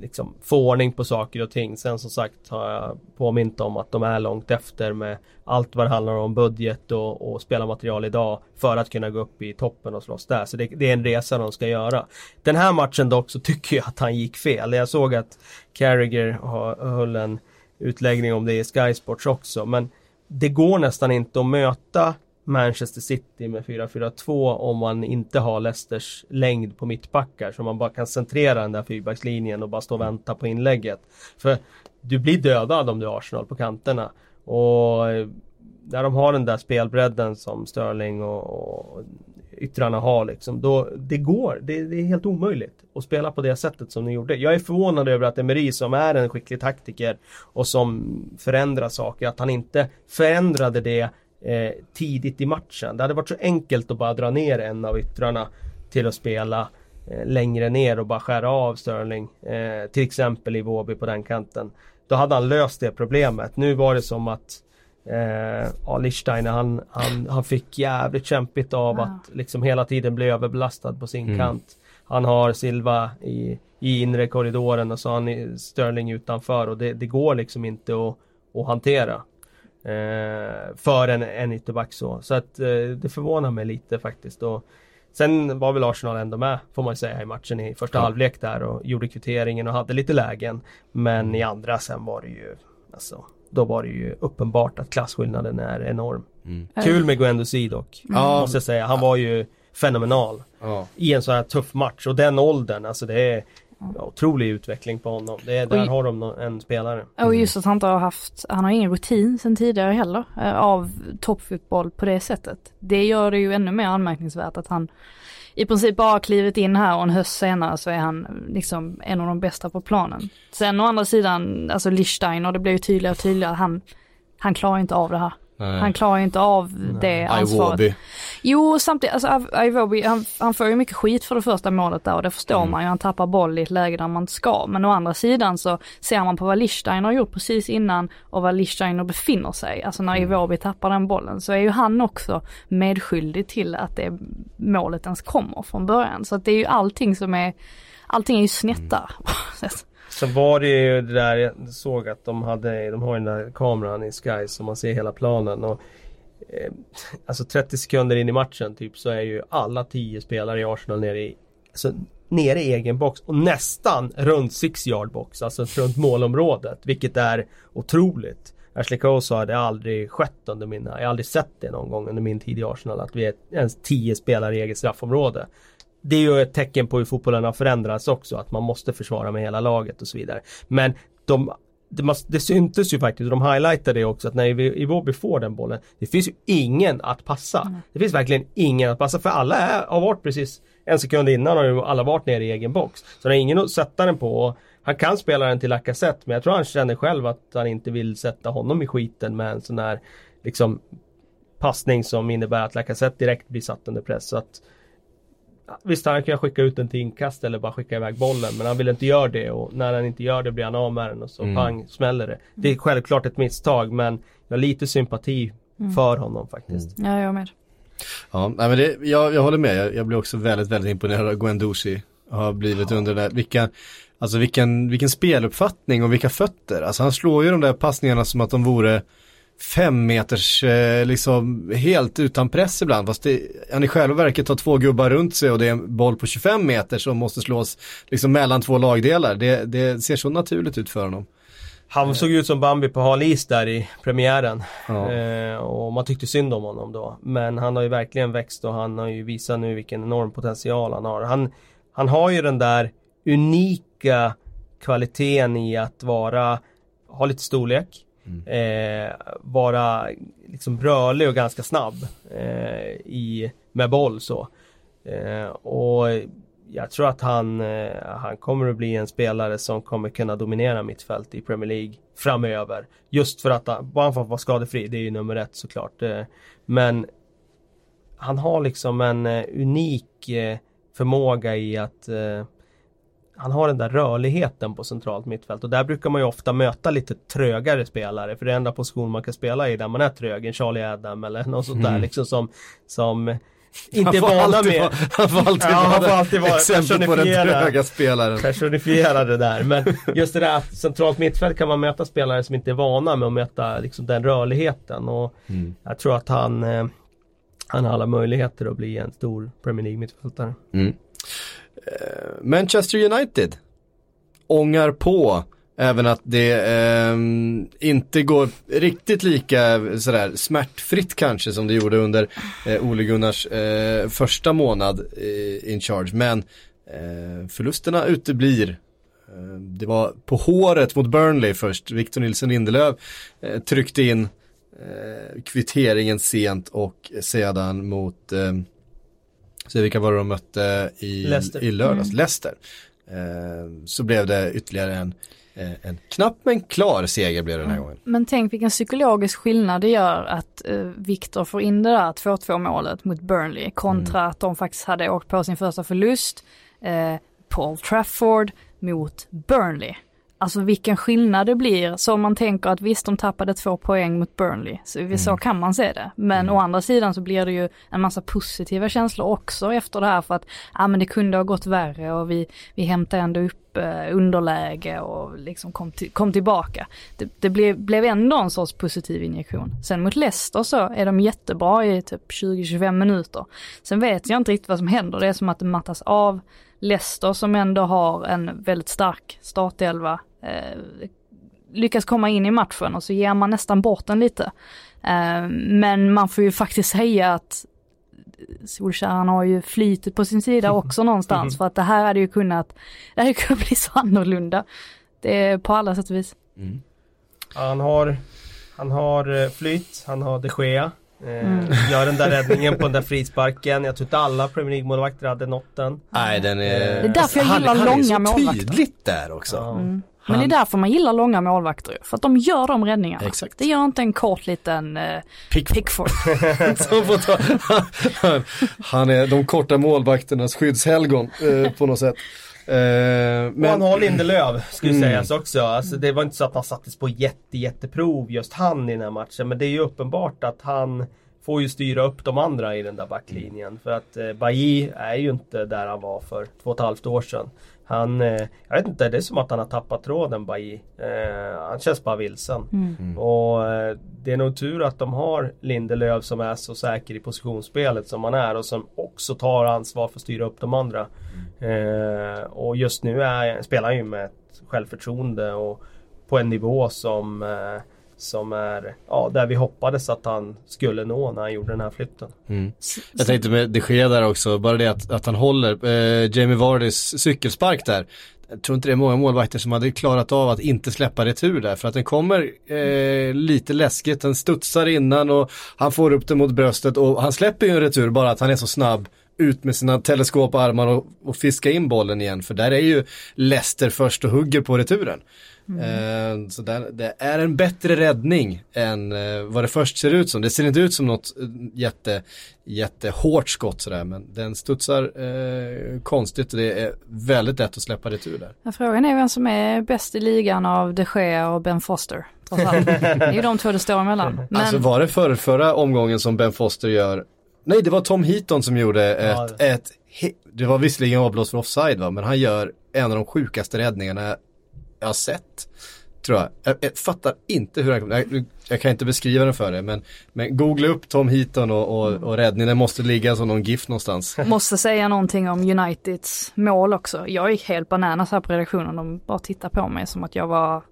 liksom få ordning på saker och ting. Sen som sagt har jag påmint om att de är långt efter med allt vad det handlar om budget och, och spelarmaterial idag för att kunna gå upp i toppen och slåss där. Så det, det, är en resa de ska göra. Den här matchen dock så tycker jag att han gick fel. Jag såg att Carragher höll en utläggning om det i Sky Sports också men det går nästan inte att möta Manchester City med 4-4-2 om man inte har Leicesters längd på mittbackar så man bara kan centrera den där fyrbackslinjen och bara stå och vänta på inlägget. För du blir dödad om du har Arsenal på kanterna. Och eh, när de har den där spelbredden som Sterling och, och yttrarna har liksom, då, det går. Det, det, är helt omöjligt att spela på det sättet som de gjorde. Jag är förvånad över att Emery som är en skicklig taktiker och som förändrar saker, att han inte förändrade det eh, tidigt i matchen. Det hade varit så enkelt att bara dra ner en av yttrarna till att spela eh, längre ner och bara skära av Sterling. Eh, till exempel i Våby på den kanten. Då hade han löst det problemet. Nu var det som att eh, ja, Lichsteiner han, han, han fick jävligt kämpigt av wow. att liksom hela tiden bli överbelastad på sin mm. kant. Han har Silva i, i inre korridoren och så har han Sterling utanför och det, det går liksom inte att, att hantera. Eh, för en, en ytterback så. Så att eh, det förvånar mig lite faktiskt. Och, Sen var väl Arsenal ändå med får man säga i matchen i första ja. halvlek där och gjorde kvitteringen och hade lite lägen. Men i andra sen var det ju alltså då var det ju uppenbart att klasskillnaden är enorm. Mm. Kul med Guendouzi dock, mm. måste jag säga. Han var ju fenomenal. Ja. I en sån här tuff match och den åldern, alltså det är otrolig utveckling på honom. Det är, där och, har de en spelare. Och just att han inte har haft, han har ingen rutin sen tidigare heller eh, av toppfotboll på det sättet. Det gör det ju ännu mer anmärkningsvärt att han i princip bara klivit in här och en höst senare så är han liksom en av de bästa på planen. Sen å andra sidan, alltså Lichsteiner, det blir ju tydligare och tydligare, han, han klarar inte av det här. Nej. Han klarar inte av Nej. det ansvaret. Iwobi. Jo, samtidigt, alltså Iwobi, han, han får ju mycket skit för det första målet där och det förstår mm. man ju. Han tappar boll i ett läge där man inte ska. Men å andra sidan så ser man på vad Lichsteiner har gjort precis innan och vad Lichsteiner befinner sig. Alltså när mm. Iwobi tappar den bollen så är ju han också medskyldig till att det målet ens kommer från början. Så att det är ju allting som är, allting är ju snett där. Mm. Så var det ju det där, jag såg att de hade, de har ju den där kameran i Sky så man ser hela planen och eh, Alltså 30 sekunder in i matchen typ så är ju alla 10 spelare i Arsenal nere i alltså, nere i egen box och nästan runt 6 yard box, alltså runt målområdet, vilket är otroligt. Ashley Cole sa att det aldrig skett under mina, jag har aldrig sett det någon gång under min tid i Arsenal att vi är ens 10 spelare i eget straffområde det är ju ett tecken på hur fotbollen har förändrats också, att man måste försvara med hela laget och så vidare. Men de det, måste, det syntes ju faktiskt, de highlightade det också, att när Iwobi får den bollen, det finns ju ingen att passa. Mm. Det finns verkligen ingen att passa, för alla är, har varit precis en sekund innan har ju alla varit nere i egen box. Så det är ingen att sätta den på. Han kan spela den till Lacazette, men jag tror han känner själv att han inte vill sätta honom i skiten med en sån här liksom passning som innebär att Lacazette direkt blir satt under press. Så att Visst, han kan skicka ut den till inkast eller bara skicka iväg bollen. Men han vill inte göra det och när han inte gör det blir han av med den och så mm. pang smäller det. Det är självklart ett misstag men jag har lite sympati mm. för honom faktiskt. Mm. Ja, jag med. Ja, men det, jag, jag håller med. Jag, jag blir också väldigt, väldigt imponerad av Guendouzi. Har blivit ja. under det där. Vilka, alltså vilken, vilken speluppfattning och vilka fötter. Alltså han slår ju de där passningarna som att de vore fem meters, eh, liksom helt utan press ibland. Fast det, han i själva verket har två gubbar runt sig och det är en boll på 25 meter som måste slås liksom mellan två lagdelar. Det, det ser så naturligt ut för honom. Han såg ut som Bambi på hal is där i premiären. Ja. Eh, och man tyckte synd om honom då. Men han har ju verkligen växt och han har ju visat nu vilken enorm potential han har. Han, han har ju den där unika kvaliteten i att vara, ha lite storlek. Mm. Eh, vara liksom rörlig och ganska snabb eh, i, med boll så. Eh, och jag tror att han, eh, han kommer att bli en spelare som kommer kunna dominera mittfält i Premier League framöver. Just för att eh, han, bara för att vara skadefri, det är ju nummer ett såklart. Eh, men han har liksom en eh, unik eh, förmåga i att eh, han har den där rörligheten på centralt mittfält och där brukar man ju ofta möta lite trögare spelare för det är enda position man kan spela i där man är trög, en Charlie Adam eller något sånt där mm. liksom som, som inte vana med. han får alltid ja, vara, får alltid vara exempel på den tröga spelaren. Personifiera det där. Men just det där att centralt mittfält kan man möta spelare som inte är vana med att möta liksom, den rörligheten. Och mm. Jag tror att han, eh, han har alla möjligheter att bli en stor Premier League mittfältare. Mm. Eh, Manchester United ångar på även att det eh, inte går riktigt lika sådär smärtfritt kanske som det gjorde under eh, Ole Gunnars eh, första månad eh, in charge. Men eh, förlusterna uteblir. Eh, det var på håret mot Burnley först. Victor Nilsson Lindelöf eh, tryckte in kvitteringen sent och sedan mot ehm, så vilka var det de mötte i, Leicester. i lördags? Mm. Leicester. Eh, så blev det ytterligare en, eh, en knapp men klar seger blev det den här mm. gången. Men tänk vilken psykologisk skillnad det gör att eh, Viktor får in det där 2-2 målet mot Burnley kontra mm. att de faktiskt hade åkt på sin första förlust eh, Paul Trafford mot Burnley. Alltså vilken skillnad det blir. Så om man tänker att visst de tappade två poäng mot Burnley, så, mm. så kan man se det. Men mm. å andra sidan så blir det ju en massa positiva känslor också efter det här för att ja men det kunde ha gått värre och vi, vi hämtade ändå upp eh, underläge och liksom kom, till, kom tillbaka. Det, det blev, blev ändå en sorts positiv injektion. Sen mot Leicester så är de jättebra i typ 20-25 minuter. Sen vet jag inte riktigt vad som händer, det är som att det mattas av. Leicester som ändå har en väldigt stark startelva eh, lyckas komma in i matchen och så ger man nästan bort den lite. Eh, men man får ju faktiskt säga att Solskjaer har ju flytet på sin sida också någonstans för att det här hade ju kunnat, det hade kunnat bli så annorlunda. Det är på alla sätt och vis. Mm. Han har, han har eh, flyt, han har de Gea. Mm. Gör den där räddningen på den där frisparken. Jag tror inte alla Premier League-målvakter hade nått den. Nej, den är... Det är därför jag gillar han, långa målvakter. Han är så tydligt där också. Mm. Men det är därför man gillar långa målvakter För att de gör de räddningarna. Exakt. Det gör inte en kort liten eh, Pickford. han, han är de korta målvakternas skyddshelgon eh, på något sätt. Eh, men... Och han har Lindelöf, skulle mm. sägas också. Alltså, det var inte så att han sattes på jätte, jätteprov just han i den här matchen. Men det är ju uppenbart att han får ju styra upp de andra i den där backlinjen. För att eh, Bailly är ju inte där han var för två och ett halvt år sedan. Han, eh, jag vet inte, det är som att han har tappat tråden Bailly. Eh, han känns bara vilsen. Mm. mm. Och eh, det är nog tur att de har Lindelöf som är så säker i positionsspelet som han är och som också tar ansvar för att styra upp de andra. Mm. och just nu är, spelar han ju med ett självförtroende och på en nivå som som är, ja, där vi hoppades att han skulle nå när han gjorde den här flytten. Mm. Jag tänkte med de Gea där också, bara det att, att han håller eh, Jamie Vardys cykelspark där. Jag tror inte det är många målvakter som hade klarat av att inte släppa retur där för att den kommer eh, lite läskigt, den studsar innan och han får upp den mot bröstet och han släpper ju en retur bara att han är så snabb ut med sina teleskoparmar och, och fiska in bollen igen för där är ju Leicester först och hugger på returen. Mm. Så det, det, är en bättre räddning än eh, vad det först ser ut som. Det ser inte ut som något eh, jätte, jättehårt skott sådär men den studsar eh, konstigt och det är väldigt lätt att släppa retur där. Ja, frågan är vem som är bäst i ligan av de Gea och Ben Foster. det är ju de två det står emellan. Men... Alltså var det för förra omgången som Ben Foster gör Nej det var Tom Heaton som gjorde ett, ja, det... ett det var visserligen avblåst för offside va, men han gör en av de sjukaste räddningarna jag har sett. Tror jag. Jag, jag fattar inte hur han jag, jag kan inte beskriva den för dig men, men googla upp Tom Heaton och, och, och räddningen måste ligga som någon GIF någonstans. Måste säga någonting om Uniteds mål också. Jag gick helt bananas här på redaktionen. De bara tittade på mig som att jag var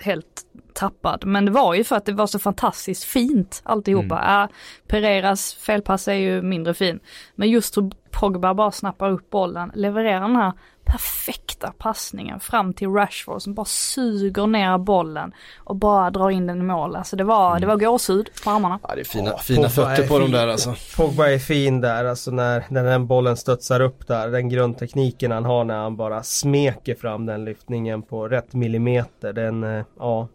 helt tappad. Men det var ju för att det var så fantastiskt fint alltihopa. Mm. Äh, Pereiras felpass är ju mindre fin. Men just hur Pogba bara snappar upp bollen, levererar den här perfekta passningen fram till Rashford som bara suger ner bollen och bara drar in den i mål. Alltså det var, mm. det var gåshud på armarna. Ja det är fina, oh, fina fötter på dem där alltså. Pogba är fin där, alltså när, när den bollen studsar upp där. Den grundtekniken han har när han bara smeker fram den lyftningen på rätt millimeter. Den, eh, ja,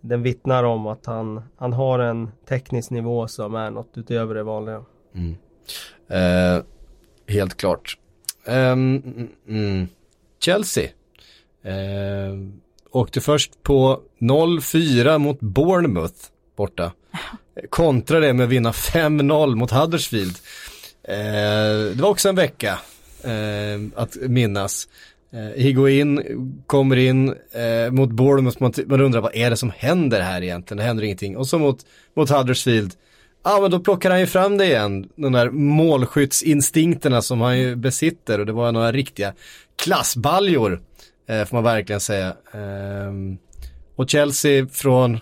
den vittnar om att han, han har en teknisk nivå som är något utöver det vanliga. Mm. Eh, helt klart. Um, mm, Chelsea. Uh, åkte först på 0-4 mot Bournemouth borta. Kontra det med att vinna 5-0 mot Huddersfield. Uh, det var också en vecka uh, att minnas. Higuain kommer in uh, mot Bournemouth, man, man undrar vad är det som händer här egentligen? Det händer ingenting. Och så mot, mot Huddersfield Ja men då plockar han ju fram det igen, de där målskyttsinstinkterna som han ju besitter och det var några riktiga klassbaljor, eh, får man verkligen säga. Eh, och Chelsea från,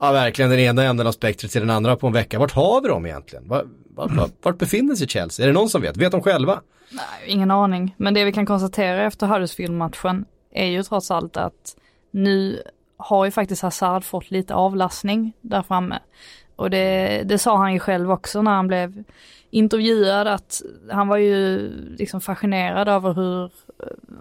ja verkligen den ena änden av spektret till den andra på en vecka. Vart har vi dem egentligen? Vart, vart, vart befinner sig Chelsea? Är det någon som vet? Vet de själva? Nej, ingen aning. Men det vi kan konstatera efter Huddersfield-matchen är ju trots allt att nu har ju faktiskt Hazard fått lite avlastning där framme. Och det, det sa han ju själv också när han blev intervjuad att han var ju liksom fascinerad över hur,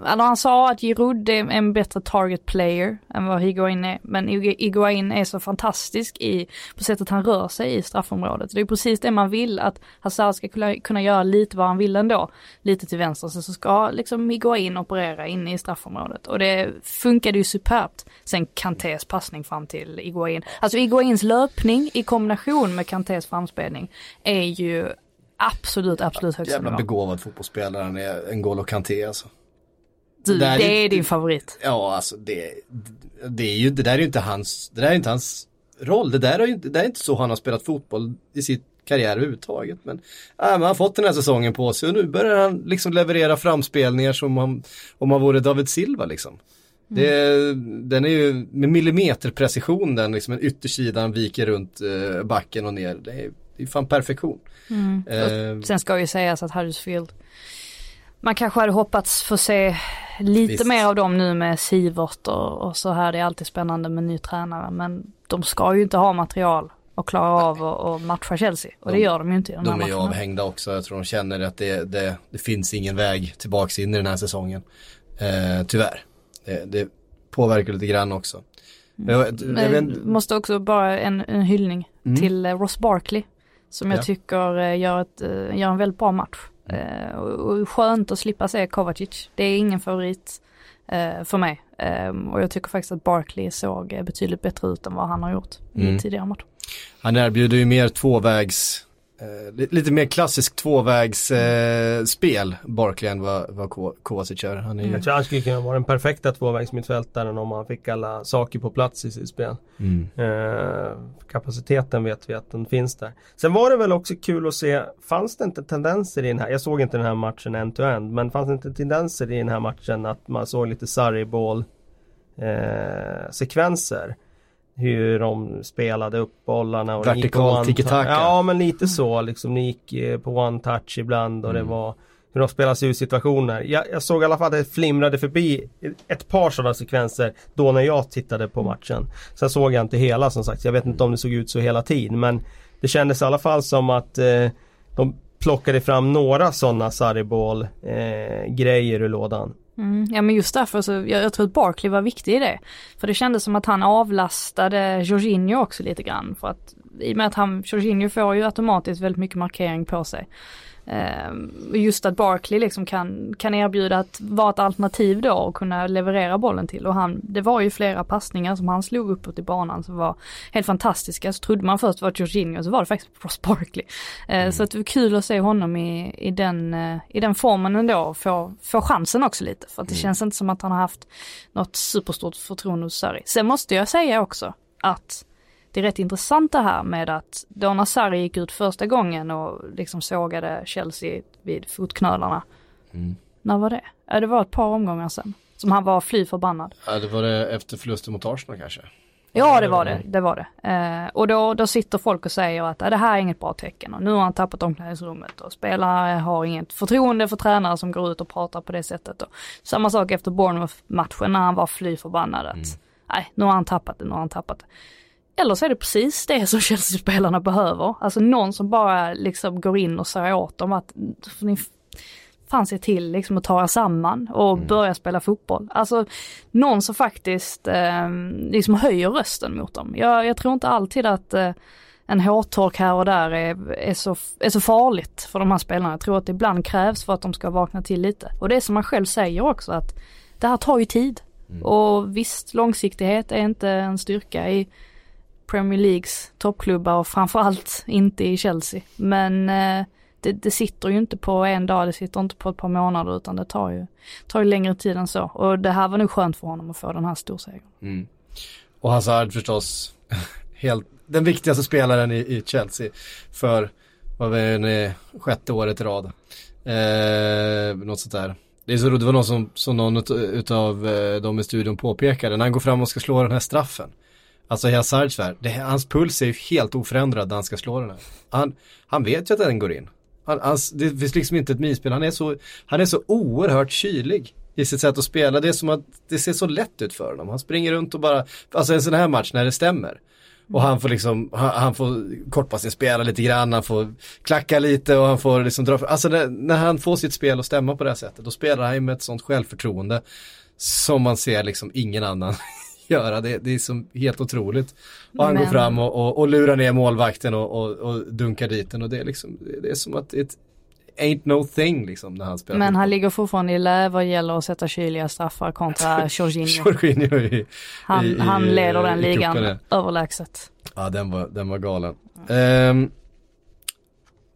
eller han sa att Giroud är en bättre target player än vad Higuain är. Men Higuain är så fantastisk i, på sättet han rör sig i straffområdet. Det är precis det man vill, att Hazard ska kunna, kunna göra lite vad han vill ändå. Lite till vänster, så, så ska liksom Higuain operera inne i straffområdet. Och det funkade ju superbt. Sen Kantés passning fram till Higuain. Alltså Higuains löpning i kombination med Kantés framspelning är ju absolut, absolut högsta Jävla begåvad fotbollsspelare är, N'Golo Kanté alltså. Du, det, det är, är din favorit. Ja, alltså det, det är ju, det där är ju inte hans, det där är inte hans roll. Det där är ju det är inte så han har spelat fotboll i sitt karriär överhuvudtaget. Men, äh, man har fått den här säsongen på sig och nu börjar han liksom leverera framspelningar som om, om han vore David Silva liksom. Det, mm. Den är ju med millimeterprecision den, liksom en yttersidan viker runt eh, backen och ner. Det är, det är fan perfektion. Mm. Eh, sen ska ju sägas att Huddersfield man kanske hade hoppats få se lite Visst. mer av dem nu med Sivert och, och, så här. Det är alltid spännande med ny tränare men de ska ju inte ha material och klara av och, matcha Chelsea. Och de, det gör de ju inte i den de här matchen. De är avhängda också. Jag tror de känner att det, det, det finns ingen väg tillbaks in i den här säsongen. Eh, tyvärr. Det, det påverkar lite grann också. Men jag, jag, måste också bara en, en hyllning mm. till eh, Ross Barkley. Som jag ja. tycker eh, gör, ett, eh, gör en väldigt bra match. Mm. Och skönt att slippa se Kovacic. Det är ingen favorit för mig. Ehm, och jag tycker faktiskt att Barkley såg betydligt bättre ut än vad han har gjort mm. i tidigare matcher. Han erbjuder ju mer tvåvägs Eh, lite mer klassisk tvåvägsspel, eh, Barkley än vad, vad Kovacic gör. Han är ju... Jag tror han skulle kunna vara den perfekta tvåvägsmittfältaren om han fick alla saker på plats i sitt spel. Mm. Eh, kapaciteten vet vi att den finns där. Sen var det väl också kul att se, fanns det inte tendenser i den här, jag såg inte den här matchen end to end, men fanns det inte tendenser i den här matchen att man såg lite sarri eh, sekvenser? Hur de spelade upp bollarna. Och Vertikalt tiki-taka. Ja men lite så liksom. Ni gick eh, på one touch ibland och mm. det var hur de spelar sig ur situationer. Jag, jag, såg i alla fall att det flimrade förbi ett par sådana sekvenser då när jag tittade på matchen. Sen såg jag inte hela som sagt. Jag vet inte om det såg ut så hela tiden men det kändes i alla fall som att eh, de plockade fram några sådana Sarriball eh, grejer ur lådan. Mm, ja men just därför så, jag, jag tror att Barkley var viktig i det. För det kändes som att han avlastade Jorginho också lite grann. För att i och med att han, Jorginho får ju automatiskt väldigt mycket markering på sig. Ehm, just att Barkley liksom kan, kan erbjuda att vara ett alternativ då och kunna leverera bollen till och han, det var ju flera passningar som han slog uppåt i banan som var helt fantastiska. Så trodde man först var Jorginho så var det faktiskt Ross Barkley. Ehm, mm. Så att det var kul att se honom i, i, den, eh, i den formen ändå, få, få chansen också lite. För att det mm. känns inte som att han har haft något superstort förtroende hos Sarri. Sen måste jag säga också att det är rätt intressant det här med att då när Sarri gick ut första gången och liksom sågade Chelsea vid fotknölarna. Mm. När var det? Ja, det var ett par omgångar sedan. Som han var fly förbannad. Ja, det var det efter förlusten mot Arsenal kanske. Ja det var det, det var det. Eh, och då, då sitter folk och säger att det här är inget bra tecken och nu har han tappat omklädningsrummet och spelare har inget förtroende för tränare som går ut och pratar på det sättet. Och samma sak efter Bournemouth-matchen när han var fly förbannad att mm. nej, nu har han tappat det, nu har han tappat det. Eller så är det precis det som Chelsea-spelarna behöver. Alltså någon som bara liksom går in och säger åt dem att ni fan se till liksom att ta er samman och mm. börja spela fotboll. Alltså någon som faktiskt eh, liksom höjer rösten mot dem. Jag, jag tror inte alltid att eh, en hårtork här och där är, är, så, är så farligt för de här spelarna. Jag tror att det ibland krävs för att de ska vakna till lite. Och det är som man själv säger också att det här tar ju tid. Mm. Och visst, långsiktighet är inte en styrka i Premier Leagues toppklubbar och framförallt inte i Chelsea. Men eh, det, det, sitter ju inte på en dag, det sitter inte på ett par månader utan det tar ju, tar ju längre tid än så. Och det här var nog skönt för honom att få den här storsegern. Mm. Och Hazard förstås, helt, den viktigaste spelaren i, i Chelsea för, vad är det, sjätte året i rad. Eh, något sånt där. Det, är så, det var någon som, som någon utav eh, de i studion påpekade, när han går fram och ska slå den här straffen. Alltså i Hazards värld, hans puls är ju helt oförändrad när han ska slå den här. Han, han vet ju att den går in. Han, han, det finns liksom inte ett minspel, han är, så, han är så oerhört kylig i sitt sätt att spela. Det är som att det ser så lätt ut för honom. Han springer runt och bara, alltså en sån här match när det stämmer. Och han får liksom, han, han får kortpassningsspela lite grann, han får klacka lite och han får liksom dra, alltså när, när han får sitt spel att stämma på det här sättet, då spelar han ju med ett sånt självförtroende som man ser liksom ingen annan göra. Det, det är som helt otroligt. Och han Men... går fram och, och, och, lurar ner målvakten och, och, och dunkar dit den och det är liksom, det är som att ett ain't no thing liksom när han spelar. Men han ligger fortfarande i lä vad gäller att sätta kyliga straffar kontra Jorginho. Jorginho i, han, i, han leder den ligan överlägset. Ja den var, den var galen. Um,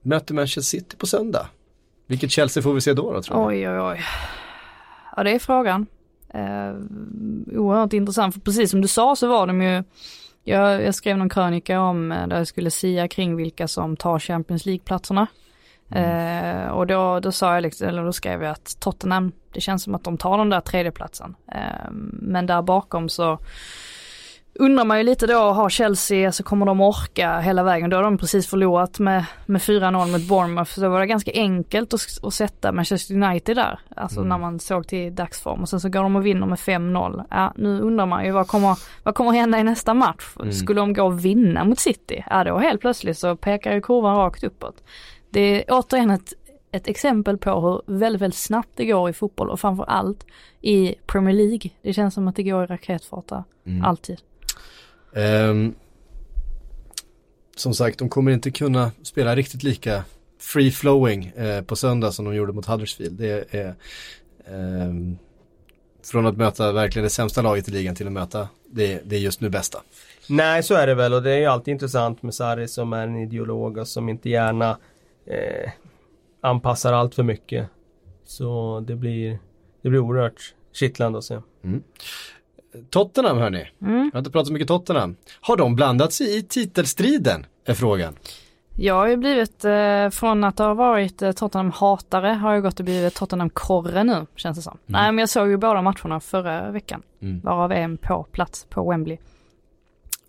möter Manchester City på söndag. Vilket Chelsea får vi se då, då tror Oj oj oj. Ja det är frågan. Uh, oerhört intressant för precis som du sa så var de ju jag, jag skrev någon krönika om eh, där jag skulle sia kring vilka som tar Champions League-platserna. Mm. Eh, och då, då sa jag liksom, eller då skrev jag att Tottenham, det känns som att de tar den där tredjeplatsen. Eh, men där bakom så undrar man ju lite då, har Chelsea, så kommer de orka hela vägen? Då har de precis förlorat med, med 4-0 mot Bournemouth, så då var det ganska enkelt att, att sätta Manchester United där. Alltså mm. när man såg till dagsform och sen så går de och vinner med 5-0. Ja, nu undrar man ju vad kommer, vad kommer hända i nästa match? Mm. Skulle de gå och vinna mot City? Ja då helt plötsligt så pekar ju kurvan rakt uppåt. Det är återigen ett, ett exempel på hur väldigt, väldigt snabbt det går i fotboll och framförallt i Premier League. Det känns som att det går i raketfart där, mm. alltid. Um, som sagt, de kommer inte kunna spela riktigt lika free flowing eh, på söndag som de gjorde mot Huddersfield. Det är eh, från att möta verkligen det sämsta laget i ligan till att möta det, det just nu bästa. Nej, så är det väl och det är ju alltid intressant med Sarri som är en ideolog och som inte gärna eh, anpassar allt för mycket. Så det blir, det blir oerhört kittlande att se. Mm. Tottenham hörni. Mm. Jag har inte pratat så mycket Tottenham. Har de blandat sig i titelstriden? Är frågan. Jag har ju blivit, eh, från att ha varit eh, Tottenham-hatare har jag gått och blivit Tottenham-korre nu känns det som. Mm. Nej men jag såg ju båda matcherna förra veckan. Mm. Varav en på plats på Wembley.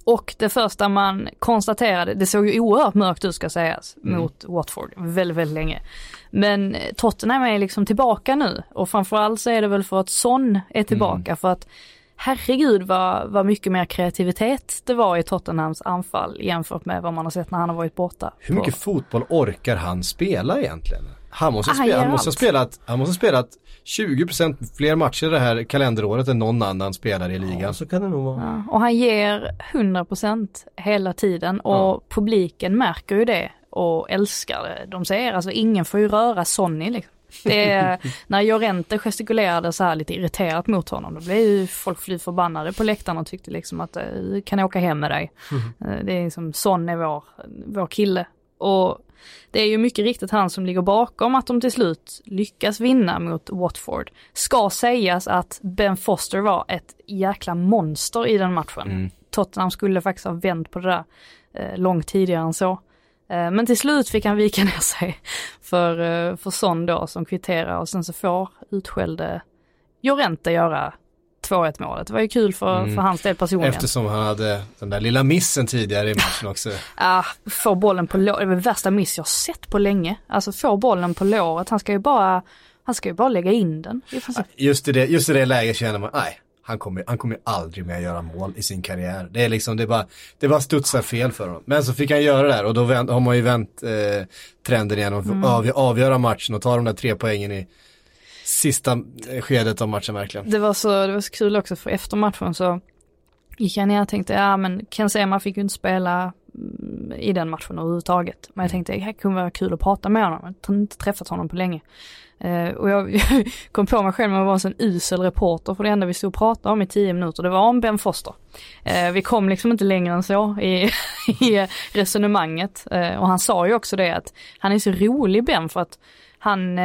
Och det första man konstaterade, det såg ju oerhört mörkt ut ska sägas, mm. mot Watford väldigt, väldigt länge. Men Tottenham är liksom tillbaka nu och framförallt så är det väl för att Son är tillbaka mm. för att herregud vad, vad mycket mer kreativitet det var i Tottenhams anfall jämfört med vad man har sett när han har varit borta. Hur mycket på... fotboll orkar han spela egentligen? Han måste, ah, spela, han måste ha spelat, han måste ha spelat 20% fler matcher det här kalenderåret än någon annan spelare i ligan. Ja, så kan det nog vara. Ja, och han ger 100% hela tiden och ja. publiken märker ju det och älskar det. De säger alltså ingen får ju röra Sonny liksom. Det är, när Jorente gestikulerade så här lite irriterat mot honom, då blev ju folk fly förbannade på läktaren och tyckte liksom att du kan åka hem med dig. Mm. Det är liksom, Son är vår, vår kille. Och det är ju mycket riktigt han som ligger bakom att de till slut lyckas vinna mot Watford. Ska sägas att Ben Foster var ett jäkla monster i den matchen. Mm. Tottenham skulle faktiskt ha vänt på det där eh, långt tidigare än så. Eh, men till slut fick han vika ner sig för, eh, för Son då som kvitterar och sen så får utskällde Jorente göra 2-1 målet. Det var ju kul för, mm. för hans del personligen. Eftersom han hade den där lilla missen tidigare i matchen också. Ja, få bollen på låret, det var värsta miss jag sett på länge. Alltså få bollen på låret, han ska ju bara, han ska ju bara lägga in den. Just i det, just i det läget känner man, nej, han kommer, han kommer aldrig mer göra mål i sin karriär. Det är liksom, det bara, det bara studsar fel för honom. Men så fick han göra det där och då vänt, har man ju vänt eh, trenden igen och mm. av, avgöra matchen och ta de där tre poängen i sista eh, skedet av matchen verkligen. Det var så, det var så kul också för efter matchen så gick jag ner och tänkte, ja men Ken Sema fick ju inte spela i den matchen överhuvudtaget. Men jag tänkte, det här kunde vara kul att prata med honom. Jag har inte träffat honom på länge. Uh, och jag, jag, kom på mig själv med att vara en sån usel reporter för det enda vi stod och pratade om i tio minuter det var om Ben Foster. Uh, vi kom liksom inte längre än så i, i resonemanget. Uh, och han sa ju också det att han är så rolig Ben för att han,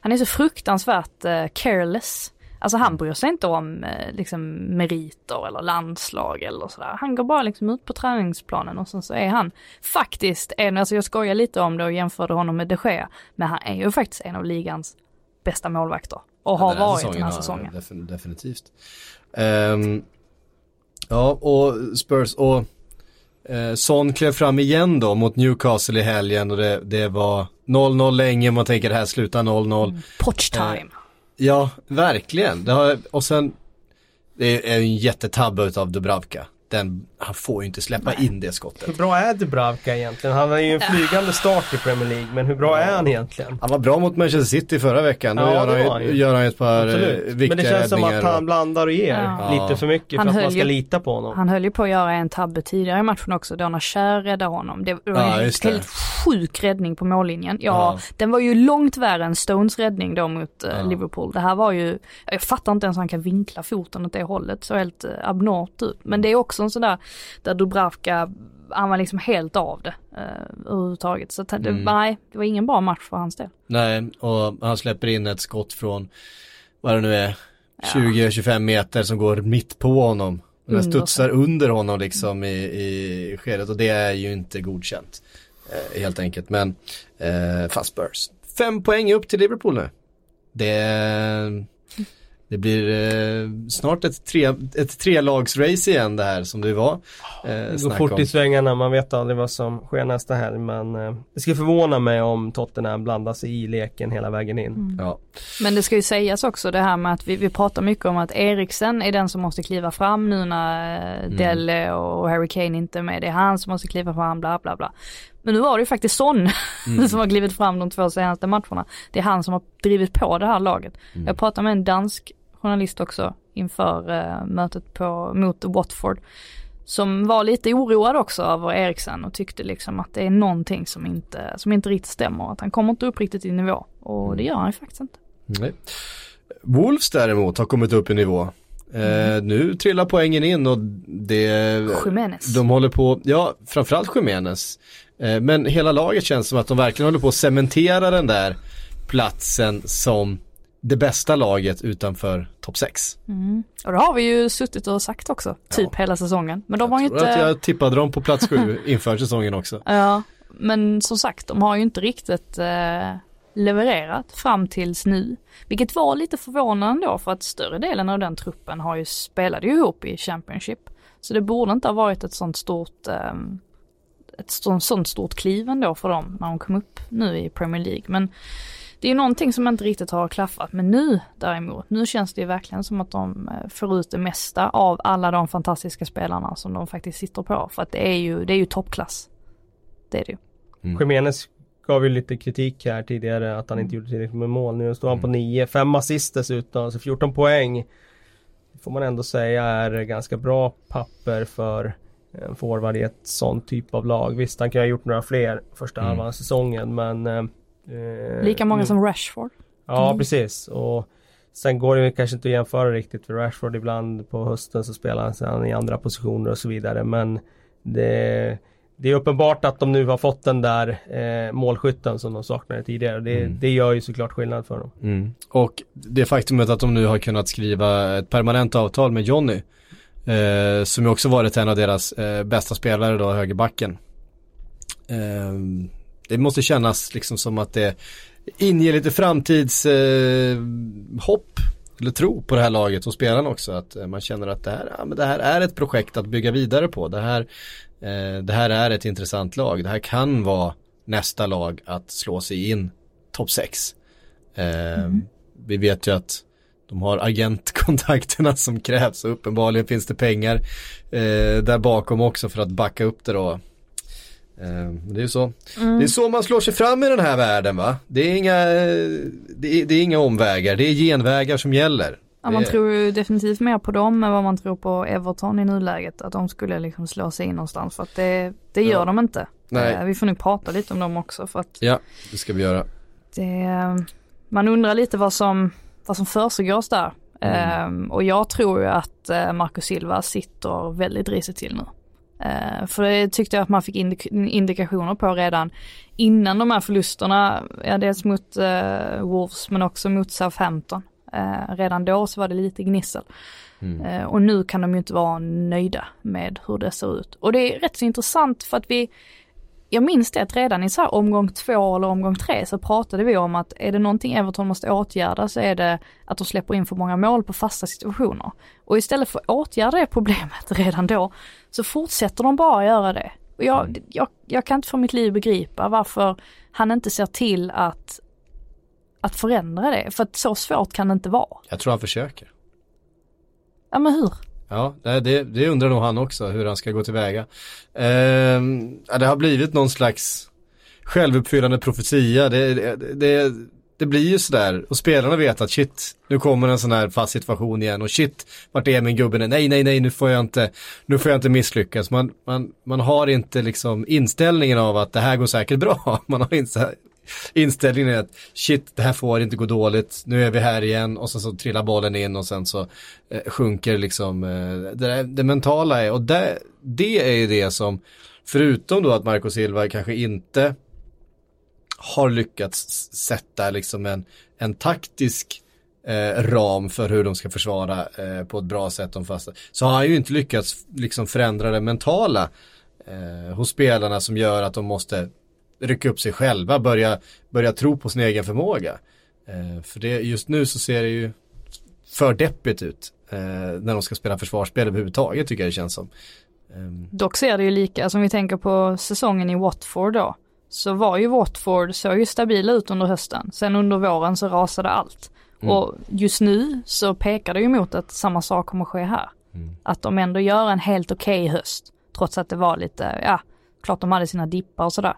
han är så fruktansvärt careless. Alltså han bryr sig inte om liksom meriter eller landslag eller sådär. Han går bara liksom ut på träningsplanen och sen så är han faktiskt en, alltså jag skojar lite om det och jämförde honom med de Gea, men han är ju faktiskt en av ligans bästa målvakter. Och har ja, varit den här säsongen. Defin definitivt. Um, ja, och Spurs och eh, Son klev fram igen då mot Newcastle i helgen och det, det var 0-0 länge, man tänker det här slutar 0-0. Mm, Potch time. Eh, Ja, verkligen. Det har, och sen, det är en jättetabbe utav Dubravka den, han får ju inte släppa Nej. in det skottet. Hur bra är Dubravka egentligen? Han har ju en flygande start i Premier League, men hur bra är han egentligen? Han var bra mot Manchester City förra veckan. Då ja, gör, han, ju, gör han ett par eh, Absolut. viktiga Men det känns som att han blandar och ger ja. lite för mycket han för att man ska ju, lita på honom. Han höll ju på att göra en tabbe tidigare i matchen också, då när Kjär räddade honom. Det var ja, en helt, sjuk räddning på mållinjen. Ja, ja, den var ju långt värre än Stones räddning då mot uh, Liverpool. Det här var ju, jag fattar inte ens hur han kan vinkla foten åt det hållet, så helt uh, abnormt ut. Men det är också en sån där, där Dubravka, han var liksom helt av det uh, överhuvudtaget. Så det, mm. nej, det var ingen bra match för hans del. Nej, och han släpper in ett skott från, vad det nu är, 20-25 meter som går mitt på honom. Den studsar under honom liksom i, i skedet och det är ju inte godkänt. Eh, helt enkelt, men eh, fast Spurs. Fem poäng upp till Liverpool nu. Det det blir eh, snart ett, tre, ett trelagsrace igen det här som det var. Eh, det går fort om. i svängarna, man vet aldrig vad som sker nästa helg men eh, det skulle förvåna mig om Tottenham blandar sig i leken hela vägen in. Mm. Ja. Men det ska ju sägas också det här med att vi, vi pratar mycket om att Eriksen är den som måste kliva fram nu när eh, mm. Delle och Harry Kane inte är med. Det är han som måste kliva fram, bla bla bla. Men nu var det ju faktiskt Son mm. som har klivit fram de två senaste matcherna. Det är han som har drivit på det här laget. Mm. Jag pratade med en dansk journalist också inför eh, mötet på, mot Watford. Som var lite oroad också över Eriksen och tyckte liksom att det är någonting som inte, som inte riktigt stämmer. Att han kommer inte upp riktigt i nivå och det gör han faktiskt inte. Nej. Wolves däremot har kommit upp i nivå. Eh, mm. nu trillar poängen in och det... Jimenez. De håller på, ja framförallt Jimenez. Eh, men hela laget känns som att de verkligen håller på att cementera den där platsen som det bästa laget utanför topp 6. Mm. Och det har vi ju suttit och sagt också, typ ja. hela säsongen. Men de jag har ju inte... att jag tippade dem på plats 7 inför säsongen också. Ja, men som sagt, de har ju inte riktigt eh, levererat fram tills nu. Vilket var lite förvånande då, för att större delen av den truppen har ju spelade ju ihop i Championship. Så det borde inte ha varit ett sånt stort eh, ett sånt stort kliv ändå för dem när de kom upp nu i Premier League. Men det är någonting som inte riktigt har klaffat. Men nu däremot, nu känns det verkligen som att de eh, får ut det mesta av alla de fantastiska spelarna som de faktiskt sitter på. För att det är ju, det är ju toppklass. Det är det ju. Mm. Jimenez gav ju lite kritik här tidigare att han inte gjorde tillräckligt med mål. Nu står han på 9, mm. 5 assist dessutom, alltså 14 poäng. får man ändå säga är ganska bra papper för en forward i ett sånt typ av lag. Visst, han kan ha gjort några fler första mm. halvan av säsongen men eh, Lika många som Rashford. Ja, mm. precis. Och sen går det kanske inte att jämföra riktigt för Rashford ibland på hösten så spelar han i andra positioner och så vidare. Men det, det är uppenbart att de nu har fått den där eh, målskytten som de saknade tidigare. Det, mm. det gör ju såklart skillnad för dem. Mm. Och det faktumet att de nu har kunnat skriva ett permanent avtal med Jonny. Eh, som ju också varit en av deras eh, bästa spelare då, högerbacken. Eh, det måste kännas liksom som att det inger lite framtidshopp eh, eller tro på det här laget och spelarna också. Att eh, man känner att det här, ja, men det här är ett projekt att bygga vidare på. Det här, eh, det här är ett intressant lag. Det här kan vara nästa lag att slå sig in topp 6. Eh, mm. Vi vet ju att de har agentkontakterna som krävs och uppenbarligen finns det pengar eh, där bakom också för att backa upp det då. Eh, det är så. Mm. Det är så man slår sig fram i den här världen va. Det är inga, det är, det är inga omvägar, det är genvägar som gäller. Ja, man tror ju definitivt mer på dem än vad man tror på Everton i nuläget. Att de skulle liksom slå sig in någonstans för att det, det gör ja. de inte. Nej. Eh, vi får nu prata lite om dem också för att Ja, det ska vi göra. Det, man undrar lite vad som, vad som försiggås där. Mm. Um, och jag tror ju att uh, Marcus Silva sitter väldigt risigt till nu. Uh, för det tyckte jag att man fick indik indikationer på redan innan de här förlusterna, ja, dels mot uh, Wolves men också mot Southampton. Uh, redan då så var det lite gnissel. Mm. och nu kan de ju inte vara nöjda med hur det ser ut. Och det är rätt så intressant för att vi, jag minns det att redan i så här omgång två eller omgång tre så pratade vi om att är det någonting Everton måste åtgärda så är det att de släpper in för många mål på fasta situationer. Och istället för att åtgärda det problemet redan då så fortsätter de bara göra det. Och jag, jag, jag kan inte för mitt liv begripa varför han inte ser till att, att förändra det. För att så svårt kan det inte vara. Jag tror han försöker. Ja men hur? Ja, det, det undrar nog han också hur han ska gå tillväga. Eh, det har blivit någon slags självuppfyllande profetia. Det, det, det, det blir ju sådär och spelarna vet att shit, nu kommer en sån här fast situation igen och shit, vart är min gubbe? Nej, nej, nej, nu får jag inte, nu får jag inte misslyckas. Man, man, man har inte liksom inställningen av att det här går säkert bra. Man har inte inställningen är att shit, det här får inte gå dåligt, nu är vi här igen och sen så trillar bollen in och sen så eh, sjunker liksom eh, det, det, mentala är och det, det är ju det som, förutom då att Marco Silva kanske inte har lyckats sätta liksom en, en taktisk eh, ram för hur de ska försvara eh, på ett bra sätt de fasta. Så har han ju inte lyckats liksom förändra det mentala eh, hos spelarna som gör att de måste rycka upp sig själva, börja, börja tro på sin egen förmåga. Eh, för det, just nu så ser det ju för deppigt ut eh, när de ska spela försvarsspel överhuvudtaget tycker jag det känns som. Um. Dock ser det ju lika, alltså om vi tänker på säsongen i Watford då, så var ju Watford, såg ju stabila ut under hösten. Sen under våren så rasade allt. Mm. Och just nu så pekar det ju mot att samma sak kommer ske här. Mm. Att de ändå gör en helt okej okay höst. Trots att det var lite, ja, klart de hade sina dippar och sådär.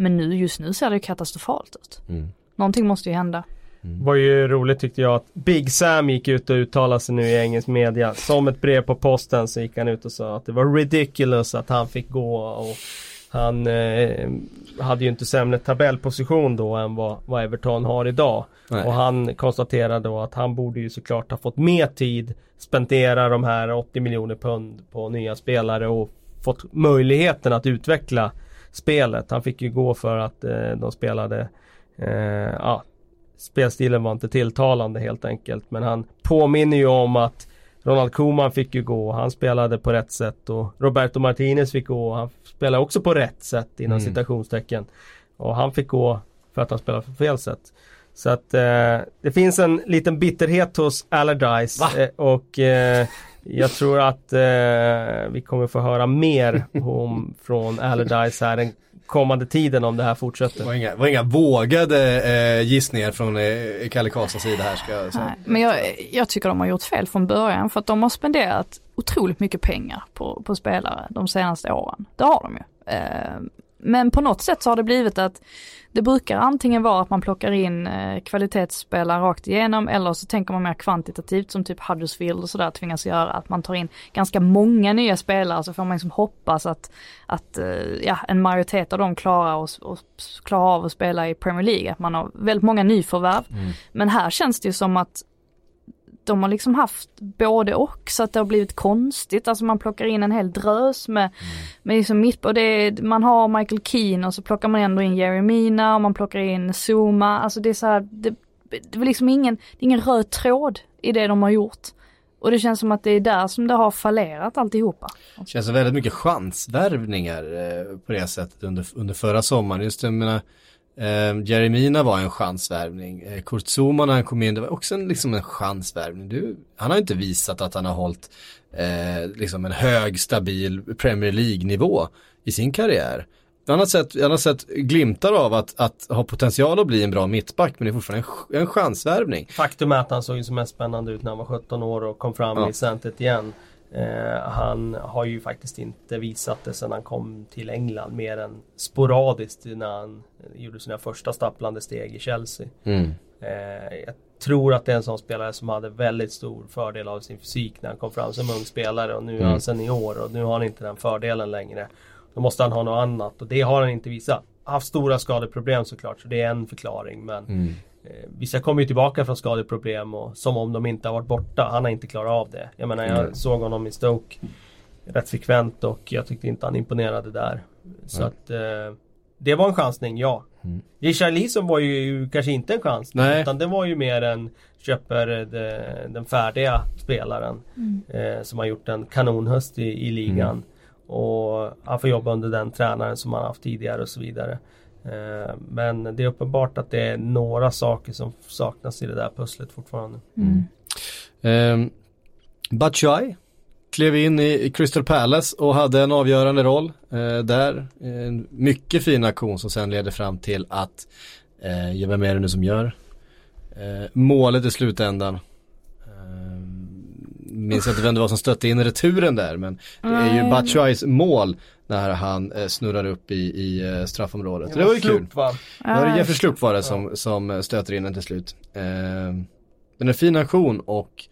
Men nu, just nu ser det katastrofalt ut. Mm. Någonting måste ju hända. Mm. var ju roligt tyckte jag att Big Sam gick ut och uttalade sig nu i engelsk media. Som ett brev på posten så gick han ut och sa att det var ridiculous att han fick gå och han eh, hade ju inte sämre tabellposition då än vad, vad Everton har idag. Nej. Och han konstaterade då att han borde ju såklart ha fått mer tid spendera de här 80 miljoner pund på nya spelare och fått möjligheten att utveckla spelet. Han fick ju gå för att eh, de spelade eh, ja, Spelstilen var inte tilltalande helt enkelt men han påminner ju om att Ronald Koeman fick ju gå, han spelade på rätt sätt och Roberto Martinez fick gå, han spelade också på rätt sätt inom mm. citationstecken. Och han fick gå för att han spelade på fel sätt. Så att eh, det finns en liten bitterhet hos Allardyce eh, och eh, jag tror att eh, vi kommer få höra mer om, från Allardyce här den kommande tiden om det här fortsätter. Det var inga, var inga vågade eh, gissningar från eh, Kalle Karlssons sida här ska jag säga. Nej, men jag, jag, tycker de har gjort fel från början för att de har spenderat otroligt mycket pengar på, på spelare de senaste åren. Det har de ju. Eh, men på något sätt så har det blivit att det brukar antingen vara att man plockar in eh, kvalitetsspelare rakt igenom eller så tänker man mer kvantitativt som typ Huddersfield och sådär tvingas göra. Att man tar in ganska många nya spelare så får man liksom hoppas att, att eh, ja, en majoritet av dem klarar, och, och, klarar av att spela i Premier League. Att man har väldigt många nyförvärv. Mm. Men här känns det ju som att de har liksom haft både och så att det har blivit konstigt. Alltså man plockar in en hel drös med, mm. med liksom mitt och det man har Michael Keane och så plockar man ändå in Jeremina och man plockar in Zuma. Alltså det är så här, det, det är liksom ingen, det är ingen röd tråd i det de har gjort. Och det känns som att det är där som det har fallerat alltihopa. Det känns som väldigt mycket chansvärvningar eh, på det sättet under, under förra sommaren. Just det, jag menar, Eh, Jeremina var en chansvärvning. Eh, Kurt Zuma när han kom in, det var också en, liksom en chansvärvning. Du, han har inte visat att han har hållit eh, liksom en hög, stabil Premier League-nivå i sin karriär. Han har sett, han har sett glimtar av att, att ha potential att bli en bra mittback men det är fortfarande en, en chansvärvning. Faktum är att han såg ju som mest spännande ut när han var 17 år och kom fram ja. i centret igen. Eh, han har ju faktiskt inte visat det sedan han kom till England mer än sporadiskt när han gjorde sina första stapplande steg i Chelsea. Mm. Eh, jag tror att det är en sån spelare som hade väldigt stor fördel av sin fysik när han kom fram som ung spelare och nu är han mm. senior och nu har han inte den fördelen längre. Då måste han ha något annat och det har han inte visat. Haft stora skadeproblem såklart så det är en förklaring men mm. Eh, vissa kommer ju tillbaka från skadeproblem och som om de inte har varit borta. Han har inte klarat av det. Jag menar jag mm. såg honom i Stoke rätt frekvent och jag tyckte inte han imponerade där. Så mm. att eh, det var en chansning, ja. Mm. Richarlison var ju kanske inte en Nej. utan det var ju mer en köper de, den färdiga spelaren mm. eh, som har gjort en kanonhöst i, i ligan. Mm. Och han får jobba under den tränaren som han haft tidigare och så vidare. Eh, men det är uppenbart att det är några saker som saknas i det där pusslet fortfarande. Mm. Um, Batshuay klev in i Crystal Palace och hade en avgörande roll uh, där. En mycket fin aktion som sen leder fram till att, uh, vem är det nu som gör uh, målet i slutändan. Minns inte vem det var som stötte in returen där men det är ju Batshuayes mål när han eh, snurrar upp i, i eh, straffområdet. Det, var ju kul. Det var Jeffrey Slupp var det som, som stöter in den till slut. Eh, den är en fin aktion och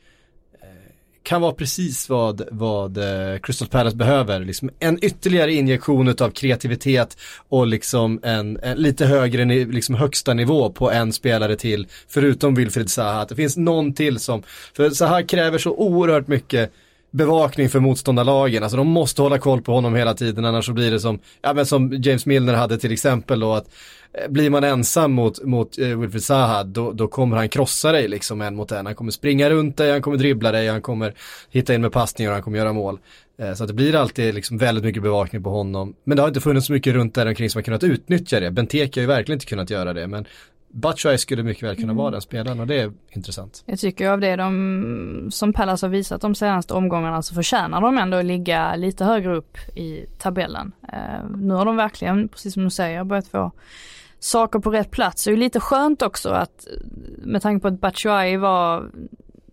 kan vara precis vad, vad eh, Crystal Palace behöver. Liksom en ytterligare injektion av kreativitet och liksom en, en lite högre, liksom högsta nivå på en spelare till. Förutom Wilfried Zaha. Att det finns någon till som, för Zaha kräver så oerhört mycket bevakning för motståndarlagen. Alltså de måste hålla koll på honom hela tiden annars så blir det som, ja men som James Milner hade till exempel då att eh, blir man ensam mot, mot eh, Wilfried Zaha då, då kommer han krossa dig liksom en mot en. Han kommer springa runt dig, han kommer dribbla dig, han kommer hitta in med passningar och han kommer göra mål. Eh, så att det blir alltid liksom väldigt mycket bevakning på honom. Men det har inte funnits så mycket runt där omkring som har kunnat utnyttja det. Benteke har ju verkligen inte kunnat göra det. Men Batshuayi skulle mycket väl kunna mm. vara den spelaren och det är intressant. Jag tycker av det de, som Pallas har visat de senaste omgångarna så förtjänar de ändå att ligga lite högre upp i tabellen. Uh, nu har de verkligen, precis som du säger, börjat få saker på rätt plats. Det är ju lite skönt också att med tanke på att Batshuayi var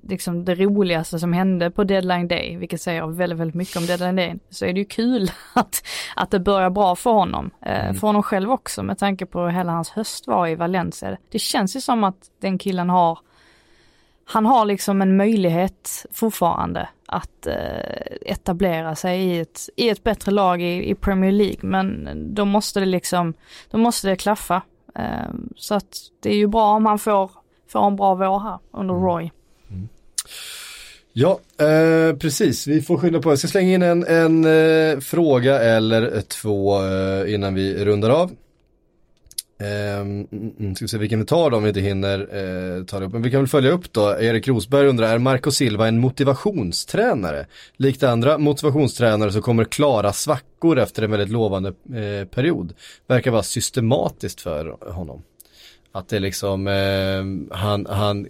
liksom det roligaste som hände på deadline day, vilket säger väldigt, väldigt mycket om deadline day, så är det ju kul att, att det börjar bra för honom. Eh, mm. För honom själv också med tanke på hela hans höst var i Valencia. Det känns ju som att den killen har, han har liksom en möjlighet fortfarande att eh, etablera sig i ett, i ett bättre lag i, i Premier League, men då måste det liksom, då måste det klaffa. Eh, så att det är ju bra om han får, får en bra vår här under mm. Roy. Ja, eh, precis. Vi får skynda på. Jag ska slänga in en, en eh, fråga eller två eh, innan vi rundar av. Eh, ska vi se vilken vi tar då om vi inte hinner eh, ta det upp. Men vi kan väl följa upp då. Erik Rosberg undrar, är Marco Silva en motivationstränare? Likt andra motivationstränare så kommer klara svackor efter en väldigt lovande eh, period. Verkar vara systematiskt för honom. Att det liksom, eh, han, han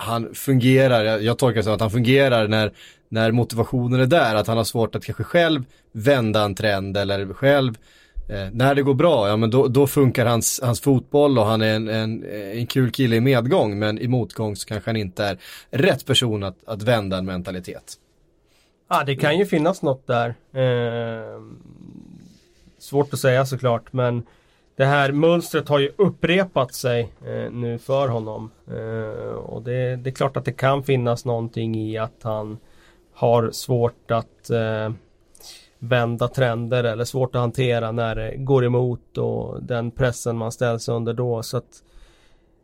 han fungerar, jag, jag tolkar det som att han fungerar när, när motivationen är där, att han har svårt att kanske själv vända en trend eller själv eh, när det går bra, ja men då, då funkar hans, hans fotboll och han är en, en, en kul kille i medgång men i motgång så kanske han inte är rätt person att, att vända en mentalitet. Ja det kan ju finnas något där. Eh, svårt att säga såklart men det här mönstret har ju upprepat sig eh, nu för honom. Eh, och det, det, är klart att det kan finnas någonting i att han har svårt att eh, vända trender eller svårt att hantera när det går emot och den pressen man ställs under då. Så att,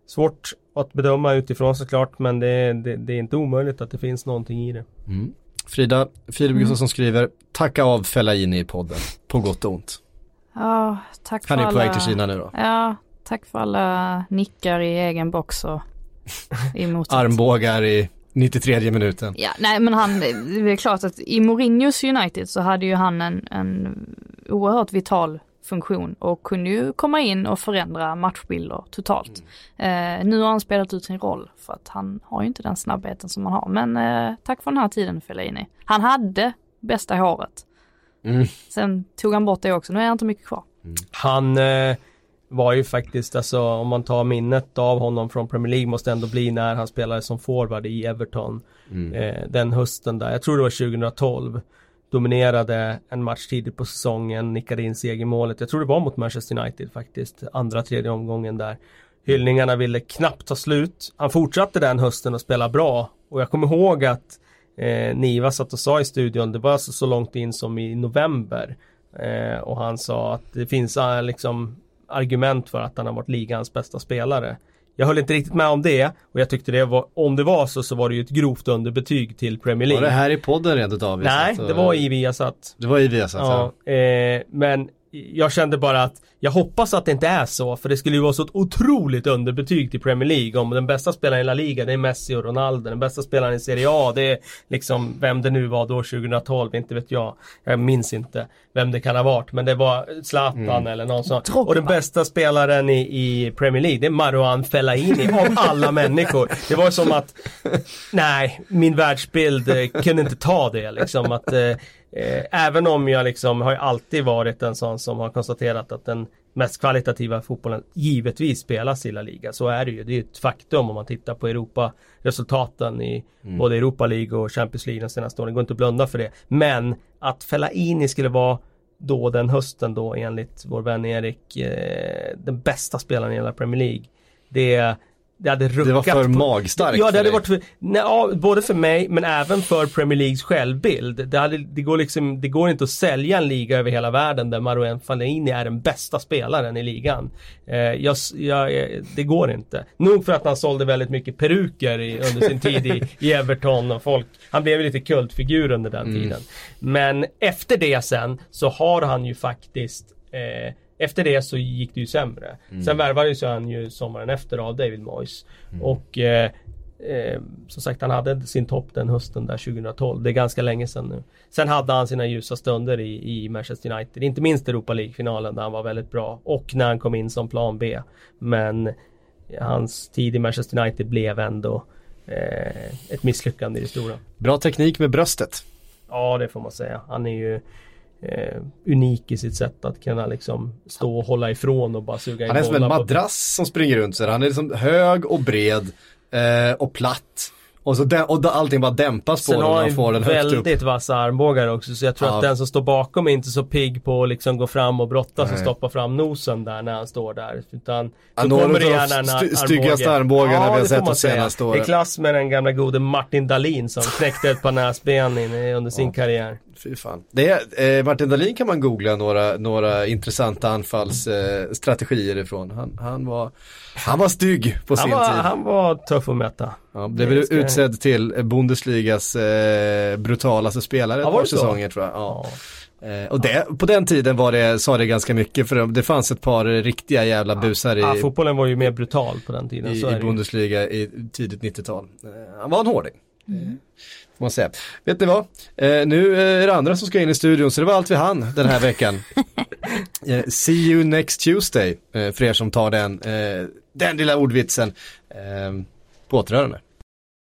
svårt att bedöma utifrån såklart men det, det, det är inte omöjligt att det finns någonting i det. Mm. Frida, Filip mm. Gustafsson skriver Tacka av Fellaini i podden, på gott och ont. Ja, tack Han är på väg till Kina nu då. Ja, tack för alla nickar i egen box och emot. Armbågar i 93 minuten. Ja, nej men han, det är klart att i Mourinhos United så hade ju han en, en oerhört vital funktion och kunde ju komma in och förändra matchbilder totalt. Mm. Eh, nu har han spelat ut sin roll för att han har ju inte den snabbheten som han har. Men eh, tack för den här tiden Fellaini. Han hade bästa håret. Mm. Sen tog han bort det också, nu är han inte mycket kvar. Mm. Han eh, var ju faktiskt, alltså om man tar minnet av honom från Premier League måste ändå bli när han spelade som forward i Everton. Mm. Eh, den hösten där, jag tror det var 2012. Dominerade en match tidigt på säsongen, nickade in segermålet. Jag tror det var mot Manchester United faktiskt, andra, tredje omgången där. Hyllningarna ville knappt ta slut. Han fortsatte den hösten att spela bra och jag kommer ihåg att eh, Niva satt och sa i studion, det var alltså så långt in som i november. Eh, och han sa att det finns eh, liksom argument för att han har varit ligans bästa spelare. Jag höll inte riktigt med om det och jag tyckte det var, om det var så, så var det ju ett grovt underbetyg till Premier League. Var det här i podden rent utav? Nej, det var i Viasat. Det var i Viasat, ja. ja. Eh, men jag kände bara att jag hoppas att det inte är så för det skulle ju vara så ett otroligt underbetyg till Premier League om den bästa spelaren i La Liga det är Messi och Ronaldo. Den bästa spelaren i Serie A det är liksom vem det nu var då 2012, inte vet jag. Jag minns inte vem det kan ha varit men det var Zlatan mm. eller någon sån. Och den bästa spelaren i, i Premier League det är Marouane Fellaini av alla människor. Det var som att nej, min världsbild eh, kunde inte ta det liksom att eh, Eh, även om jag liksom har alltid varit en sån som har konstaterat att den mest kvalitativa fotbollen givetvis spelas i La Liga. Så är det ju. Det är ett faktum om man tittar på Europa-resultaten i mm. både Europa League och Champions League de senaste åren. Det går inte att blunda för det. Men att Fellaini skulle vara då den hösten då enligt vår vän Erik eh, den bästa spelaren i hela Premier League. Det det hade ruckat Det var för magstarkt Ja, det hade varit för, nej, ja, både för mig men även för Premier Leagues självbild. Det, hade, det, går liksom, det går inte att sälja en liga över hela världen där Marouane Fellaini är den bästa spelaren i ligan. Eh, jag, jag, det går inte. Nog för att han sålde väldigt mycket peruker i, under sin tid i, i Everton och folk, han blev lite kultfigur under den mm. tiden. Men efter det sen så har han ju faktiskt eh, efter det så gick det ju sämre. Mm. Sen värvades han ju sommaren efter av David Moyes. Mm. Och eh, eh, som sagt han hade sin topp den hösten där 2012. Det är ganska länge sedan nu. Sen hade han sina ljusa stunder i, i Manchester United. Inte minst Europa League-finalen där han var väldigt bra. Och när han kom in som plan B. Men hans tid i Manchester United blev ändå eh, ett misslyckande i det stora. Bra teknik med bröstet. Ja det får man säga. Han är ju eh, unik i sitt sätt att kunna liksom stå och hålla ifrån och bara suga in Han är som en madrass som springer runt så Han är liksom hög och bred eh, och platt. Och, så de, och allting bara dämpas på Sen när man får den högt upp. Väldigt vassa armbågar också så jag tror ja. att den som står bakom är inte så pigg på att liksom gå fram och brottas och stoppa fram nosen där när han står där. Utan så kommer det gärna en st styggaste armbågarna ja, vi har sett de senaste åren. I klass med den gamla gode Martin Dahlin som knäckte ett par näsben under sin karriär. Fy fan. Det eh, Martin Dahlin kan man googla några, några intressanta anfallsstrategier eh, ifrån. Han, han, var, han var stygg på han sin var, tid. Han var tuff att möta. Ja, blev ska... utsedd till Bundesligas eh, brutalaste spelare ett par säsonger tror jag. Ja. ja. Eh, och det, på den tiden var det, sa det ganska mycket för det fanns ett par riktiga jävla busar i ja, fotbollen var ju mer brutal på den tiden. I, i Bundesliga i tidigt 90-tal. Eh, han var en hårding. Mm. Man säga. Vet ni vad? Eh, nu är det andra som ska in i studion så det var allt vi hann den här veckan. eh, see you next Tuesday eh, för er som tar den, eh, den lilla ordvitsen. Eh, på återhörande.